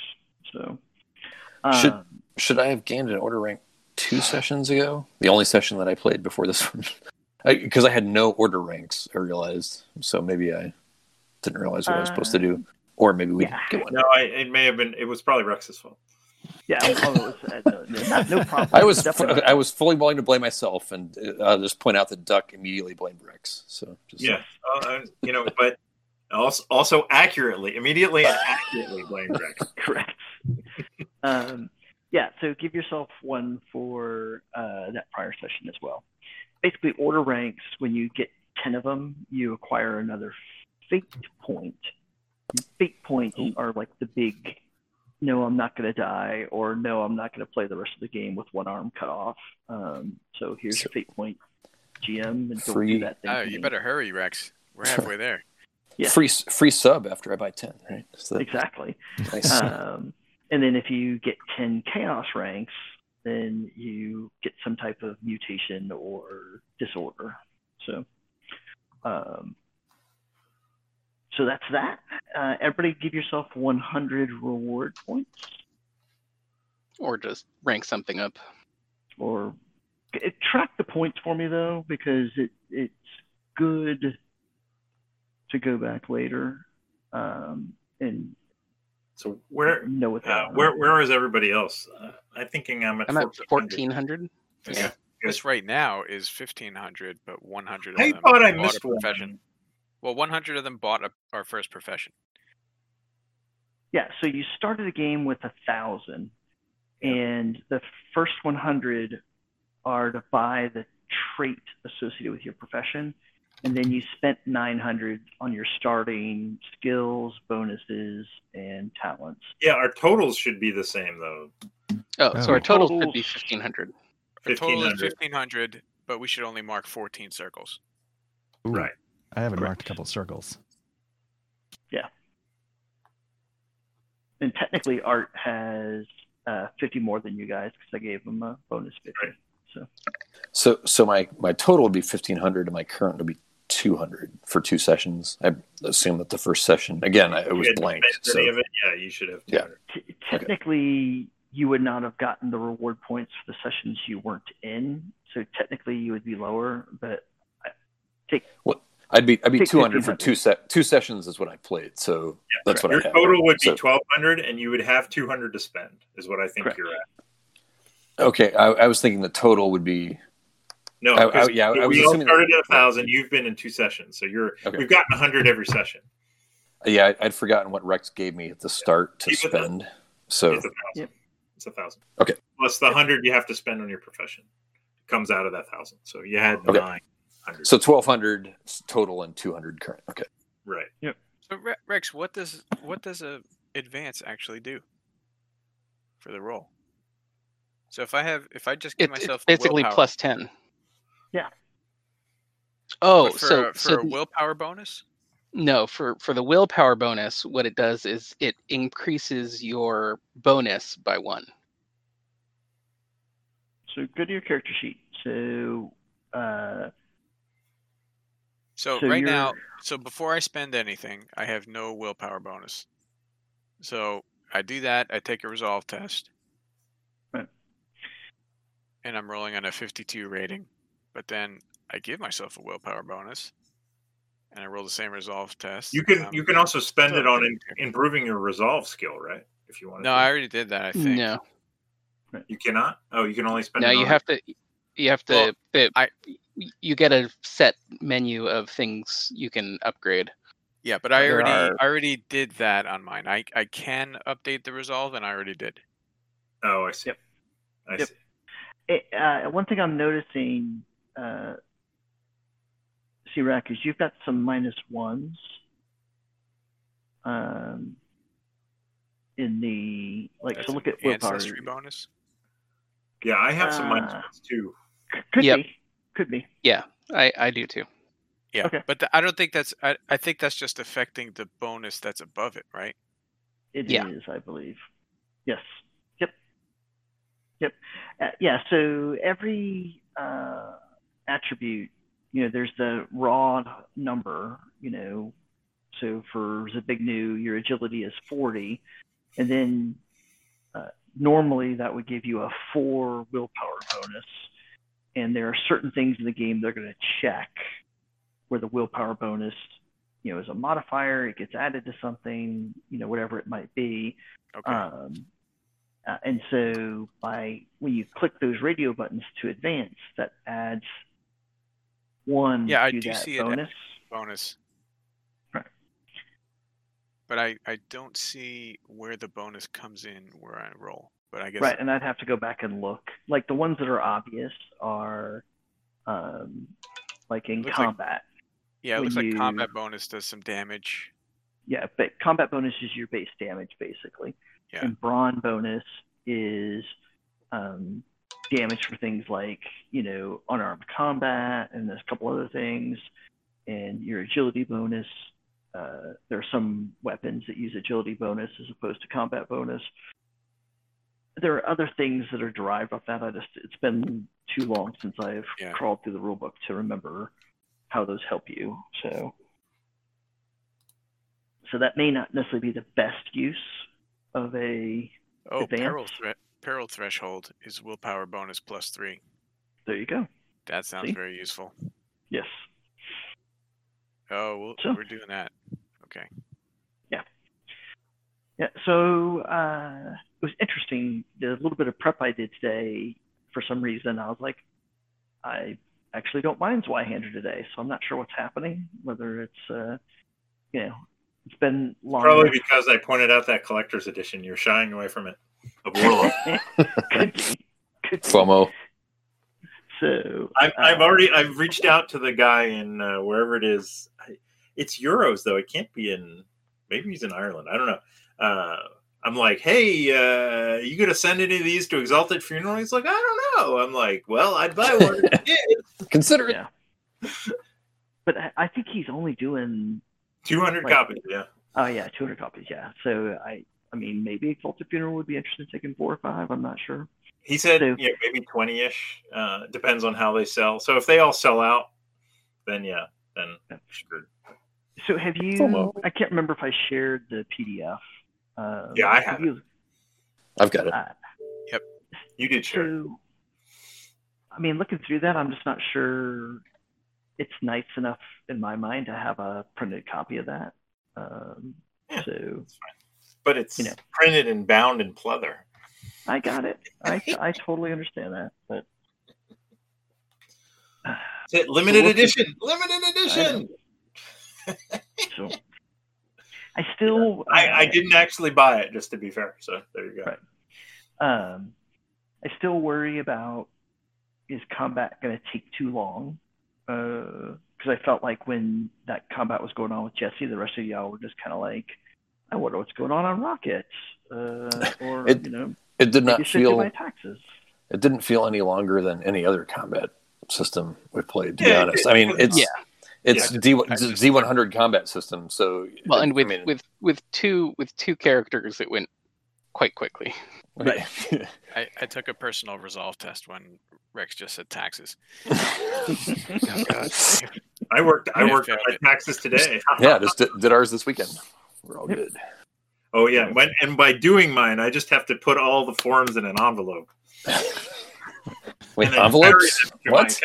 So, Should- um, Should I have gained an order rank two sessions ago? The only session that I played before this one, [laughs] because I, had no order ranks. I realized, so maybe I didn't realize what I was supposed to do, or maybe we yeah. didn't get one. No, I, it may have been. It was probably Rex's fault. Yeah, it was, uh, no, no, no problem. [laughs] I was Definitely. I was fully willing to blame myself, and uh, I'll just point out that Duck immediately blamed Rex. So just, Yeah, uh, uh, you know, but also also accurately, immediately and accurately blamed Rex. [laughs] correct. um, yeah, so give yourself one for uh, that prior session as well. Basically, order ranks. When you get ten of them, you acquire another fate point. Fate points are like the big. No, I'm not going to die, or no, I'm not going to play the rest of the game with one arm cut off. Um, so here's your fate point, GM, and don't Free- do that thing. Oh, you me. better hurry, Rex. We're halfway there. Yeah. free free sub after I buy ten. Right? So Exactly. nice. Um, and then if you get 10 chaos ranks, then you get some type of mutation or disorder. So, um, so that's that. Uh, everybody give yourself 100 reward points Or just rank something up. or it, track the points for me though, because it, it's good to go back later um, and So where know what uh, where where is everybody else? Uh, I'm thinking I'm at. I'm at 1400. 1400. Yeah. this right now is 1500, but 100 of I them thought I missed a one. Profession. Well, 100 of them bought a, our first profession. Yeah, so you started a game with a thousand, and the first 100 are to buy the trait associated with your profession, and then you spent 900 on your starting skills, bonuses, and talents. Yeah, our totals should be the same though. Oh, so our totals should be Totals. 1500. Our total is 1500. 1500, but we should only mark 14 circles. Ooh, Right. I haven't Correct. marked a couple of circles. Yeah. And technically, Art has uh, 50 more than you guys because I gave him a bonus 50. Right. So So so my my total would be fifteen hundred, and my current would be two hundred for two sessions. I assume that the first session again I, it was blank. So of it? Yeah, you should have. Yeah. t- technically, you would not have gotten the reward points for the sessions you weren't in. So technically, you would be lower, but I'd be I'd be two hundred for two set two sessions is what I played. So that's what Your I have. total would be So- 1200, and you would have 200 to spend. Is what I think Correct. you're at. Okay, I, I was thinking the total would be No, I- I- yeah, I was we all assuming that- started at a thousand. You've been in two sessions, so you're Okay. we've gotten 100 every session. yeah I, I'd forgotten what Rex gave me at the start to Keep it then. spend. So It's a thousand. Yep. It's a thousand. Okay. Plus the hundred you have to spend on your profession comes out of that thousand. So you had Okay. nine hundred. so twelve hundred total and two hundred current. Okay. right. Yep. So Rex, what does what does a advance actually do for the roll? So if I have if I just give It's, it's myself a basically willpower- plus 10. Yeah. Oh, for, so a, for so a willpower bonus? no, for for the willpower bonus, what it does is it increases your bonus by one. so go to your character sheet. So, uh, So, so right you're- now, so before I spend anything, I have no willpower bonus. So I do that. I take a resolve test, Right. and I'm rolling on a 52 rating. But then I give myself a willpower bonus, and I roll the same resolve test. You can I'm- you can also spend it on in, improving your resolve skill, right? If you want. To No, I already did that. I think. No, you cannot. Oh, you can only spend. no, it you on- have to. You have to. Well, but I- you get a set menu of things you can upgrade. Yeah, but I There already are- I already did that on mine. I I can update the resolve, and I already did. Oh, I see. Yep. I Yep. see. It, uh, one thing I'm noticing, uh, C-Rack, is you've got some minus ones um, in the, like, That's so an look at willpower. ancestry bonus. Yeah, I have some minus Uh, ones too. C- Could Yep. be. Could be. Yeah, I I do too. Yeah, Okay. but th- I don't think that's. I, I think that's just affecting the bonus that's above it, right? It is, Yeah. I believe. Yes. Yep. Yep. Uh, yeah. So every uh, attribute, you know, there's the raw number, you know. So for Zbigniew, your agility is 40. And then uh, normally that would give you a four willpower bonus. And there are certain things in the game they're going to check where the willpower bonus you know, as a modifier, it gets added to something, you know, whatever it might be. Okay. Um, uh, and so by when you click those radio buttons to advance, that adds one Yeah, I do see it. bonus. bonus. Right. But I I don't see where the bonus comes in where I roll. But I guess Right, and I'd have to go back and look. Like the ones that are obvious are, um, like in Looks like- combat. yeah, it looks like combat bonus does some damage. Yeah, but combat bonus is your base damage basically. Yeah. And brawn bonus is um, damage for things like you know unarmed combat and there's a couple other things. And your agility bonus, uh, there are some weapons that use agility bonus as opposed to combat bonus. There are other things that are derived off that. I just it's been too long since I've Yeah. crawled through the rule book to remember how those help you. So so that may not necessarily be the best use of a Oh, peril Advance? threat peril threshold is willpower bonus plus three. there you go That sounds See? very useful. yes Oh, we'll, So- we're doing that. Okay. Yeah so uh it was interesting the little bit of prep i did today for some reason i was like i actually don't mind zweihander today so i'm not sure what's happening whether it's uh you know it's been long Probably because I pointed out that collector's edition. You're shying away from it. Of Warlock. [laughs] could be could be. FOMO. so I've, I've uh, already I've reached out to the guy in uh, wherever it is. I- It's euros though. It can't be in. Maybe he's in Ireland. I don't know. Uh, I'm like, hey, uh, you gonna send any of these to Exalted Funeral? He's like, I don't know. I'm like, well, I'd buy one. if. [laughs] Consider it. Yeah. but I, I think he's only doing 200 Like- copies. Yeah. Oh yeah, 200 copies. Yeah. So I, I mean, maybe Exalted Funeral would be interested in taking four or five. I'm not sure. He said, So- yeah, maybe 20 ish. Uh, depends on how they sell. So if they all sell out, then yeah, then Yeah. screwed. So have you? I can't remember if I shared the PDF. Um, Yeah, I have you. I've got it. Uh, You did share. so, I mean, looking through that, I'm just not sure it's nice enough in my mind to have a printed copy of that. Um, Yeah. So but it's you know. printed and bound in pleather. I got it. I [laughs] I totally understand that, but. It's it, limited we'll- edition. Limited edition. [laughs] So I still I, I uh, didn't actually buy it, just to be fair. So there you go. Right. um I still worry about is combat going to take too long? Because I felt like when that combat was going on with Jesse, the rest of y'all were just kind of like, I wonder what's going on on Rocket, uh, or It- you know, It did not maybe should do feel my taxes. it didn't feel any longer than any other combat system we've played. To be honest, it- I mean it's Yeah. It's Yeah. D Z one hundred combat system. So Well, it- and with I mean, with with two with two characters, it went quite quickly. [laughs] I, I took a personal resolve test when Rex just said taxes. [laughs] I worked. I Yeah, worked on my taxes today. [laughs] yeah, just did, did ours this weekend. We're all good. Oh yeah. When, and by doing mine, I just have to put all the forms in an envelope. Wait, And then bury envelopes? them to What?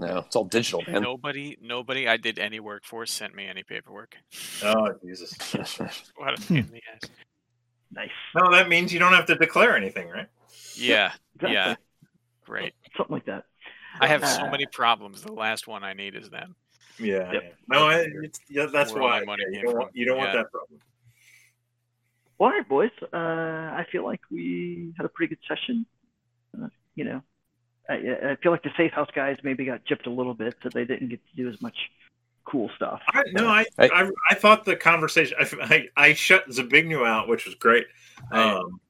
No, it's all digital, man. Nobody, nobody I did any work for sent me any paperwork. Oh Jesus. [laughs] What a [laughs] pain in the ass. Nice. No, that means you don't have to declare anything, right? Yeah, [laughs] Exactly. yeah, great. Something like that. I have so Uh, many problems. The last one I need is them. Yeah, Yep. yeah. no, it's, yeah, that's Where why my money you don't, want, you don't want that problem. Well, all right, boys. Uh, I feel like we had a pretty good session. Uh, you know, I, I feel like the Safe House guys maybe got gypped a little bit, so they didn't get to do as much cool stuff. I, no, I, Hey. I I thought the conversation. I, I, I shut Zbigniew out, which was great. Um,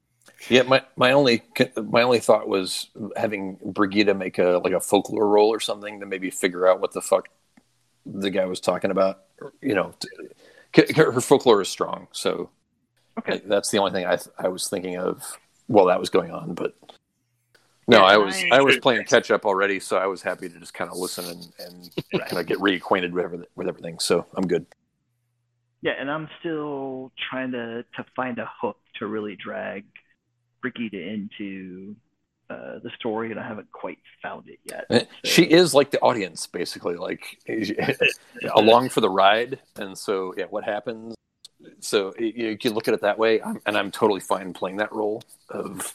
Yeah, my, my only my only thought was having Brigida make a like a folklore roll or something to maybe figure out what the fuck the guy was talking about. You know, t- c- her folklore is strong, so Okay. that's the only thing I I was thinking of while that was going on. But no, I was I- was playing catch up already, so I was happy to just kind of listen and and kind of get reacquainted with everything, with everything. So I'm good. Yeah, and I'm still trying to to find a hook to really drag Brigida into uh, the story, and I haven't quite found it yet. Eh, She is like the audience, basically, like [laughs] along for the ride. And so, yeah, what happens? So you, you can look at it that way, I'm, and I'm totally fine playing that role of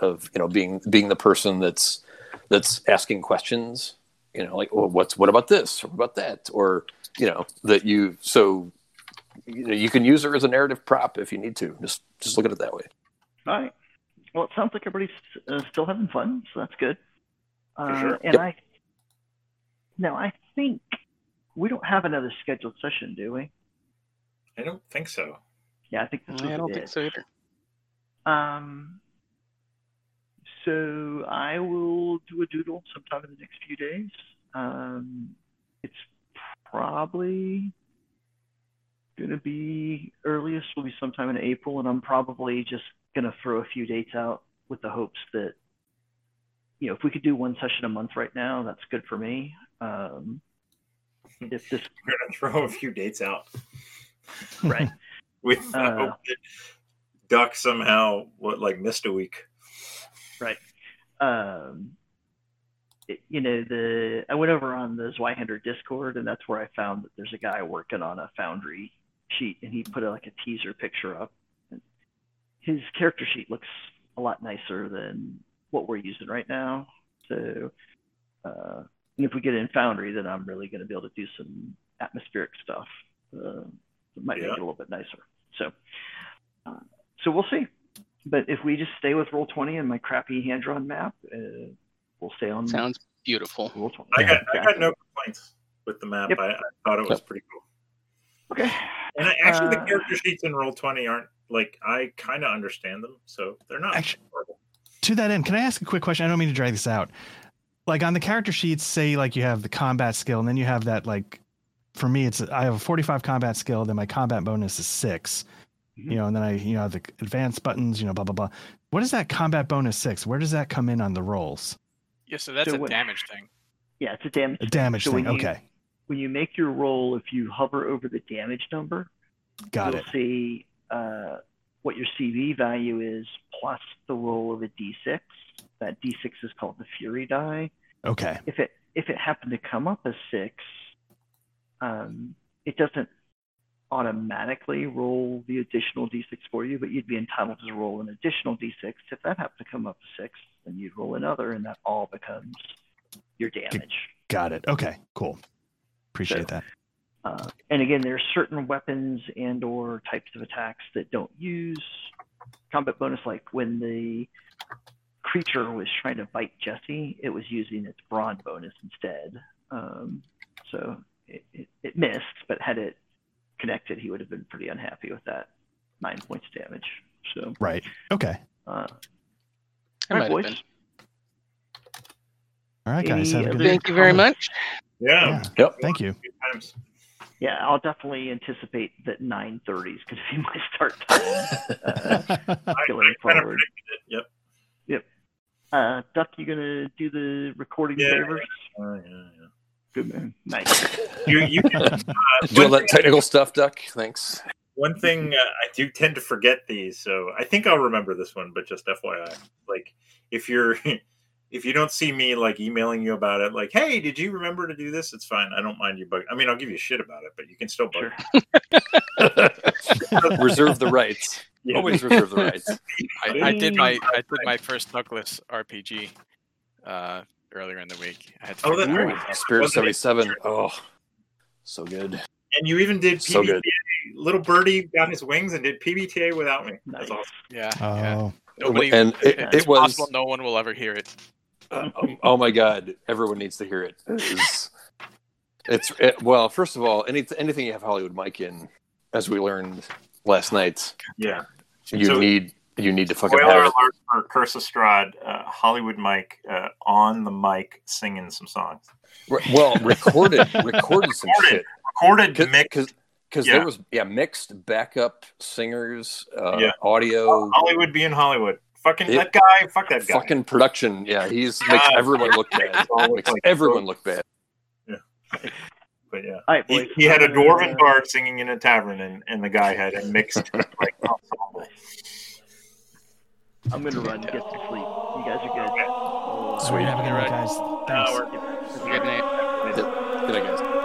of you know being being the person that's that's asking questions. You know, like, well, what's what about this or what about that, or you know that you so you know you can use her as a narrative prop if you need to. Just just look at it that way. All right. Well, it sounds like everybody's uh, still having fun, so that's good. Uh, sure. And Yep. I now I think we don't have another scheduled session, do we? I don't think so. Yeah, I think this was I don't it. think so either. Um, so I will do a doodle sometime in the next few days. Um, it's probably going to be earliest will be sometime in April, and I'm probably just going to throw a few dates out with the hopes that you know if we could do one session a month right now, that's good for me. Um, if this We're gonna throw a few dates out right. [laughs] with Uh, hope that Duck somehow what like missed a week. Um, it, you know, the I went over on the Zweihander Discord, and that's where I found that there's a guy working on a Foundry sheet, and he put a, like a teaser picture up. And his character sheet looks a lot nicer than what we're using right now. So, uh, and if we get in Foundry, then I'm really going to be able to do some atmospheric stuff. Uh, that might make it a little bit nicer. So, uh, so we'll see. But if we just stay with roll twenty and my crappy hand drawn map, uh, we'll stay on Sounds beautiful. roll twenty. I got I got no complaints with the map. Yep. I, I thought it was pretty cool. Okay. And I, actually, the Uh, character sheets in Roll Twenty aren't like I kind of understand them, so they're not Actu- horrible. to that end, can I ask a quick question? I don't mean to drag this out. Like on the character sheets, say like you have the combat skill, and then you have that like, for me, it's I have a 45 combat skill, then my combat bonus is 6 Mhm. You know, and then I you know the advanced buttons, you know, blah blah blah. What is that combat bonus six? Where does that come in on the rolls? Yeah, so that's So a what- damage thing. Yeah, it's a damage. A damage So thing. when you- Okay, When you make your roll, if you hover over the damage number, got you'll it. see uh, what your CB value is plus the roll of a D6. That D6 is called the Fury die. Okay, If it if it happened to come up as six, um, it doesn't automatically roll the additional D6 for you, but you'd be entitled to roll an additional D6. If that happened to come up as six, then you'd roll another, and that all becomes your damage. got it. Okay, cool. Appreciate that. Uh, and again, there are certain weapons and or types of attacks that don't use combat bonus. Like when the creature was trying to bite Jesse, it was using its brawn bonus instead. Um, so it, it, it missed, but had it connected, he would have been pretty unhappy with that nine points damage. So, Right. Okay. uh, I all might right, have boys. All right, guys. Any Have a good Thank you very comments. much. Yeah. Yeah. Yep. Thank you. Yeah, I'll definitely anticipate that 9:30 is going to be [laughs] my start time. [laughs] Uh, I, I going kind of forward. predicted it. Yep. Uh, Duck, you gonna do the recording Yeah, favors? Uh, yeah, yeah. Good man. Nice. [laughs] You, you can, uh, Do all that technical stuff, Duck. Thanks. One thing uh, I do tend to forget these, so I think I'll remember this one. But just FYI, like if you're [laughs] if you don't see me like emailing you about it, like, hey, did you remember to do this? It's fine. I don't mind you bug. I mean, I'll give you shit about it, but you can still bug. Sure. [laughs] reserve the rights. Yeah. Always reserve the rights. I, I did my I did my first Douglas RPG uh, earlier in the week. I had to Oh, figure that's out right. how- Spirit Wasn't it- 77. Oh, So good. And you even did So good. Little birdie got his wings and did PBTA without me. Nice. That's awesome. Yeah. yeah. Oh, Nobody. and it, it's it was possible no one will ever hear it. Uh, um, oh my god, everyone needs to hear it. It's, it's it, well, first of all, any, anything you have Hollywood Mike in, as we learned last night, Yeah. you So- need you need to fucking Spoiler have it. alert for Curse of Strahd, uh, Hollywood Mike uh, on the mic singing some songs. Re- Well, recorded [laughs] recorded some Recorded. shit Recorded mix. because because Yeah. there was yeah mixed backup singers, uh, Yeah. audio, Hollywood being Hollywood. Fucking It- that guy. Fuck that guy. fucking production. Yeah, he's makes God. everyone look bad. Makes like- everyone look bad. Yeah. But yeah. All right, He, boys. he had a I'm dwarven gonna- bard singing in a tavern, and, and the guy had a mixed [laughs] like ensemble. I'm gonna run. And get some sleep. You guys are good. sweet. Have a good All night, right. guys. Thanks. we're- Good night. Good night, guys.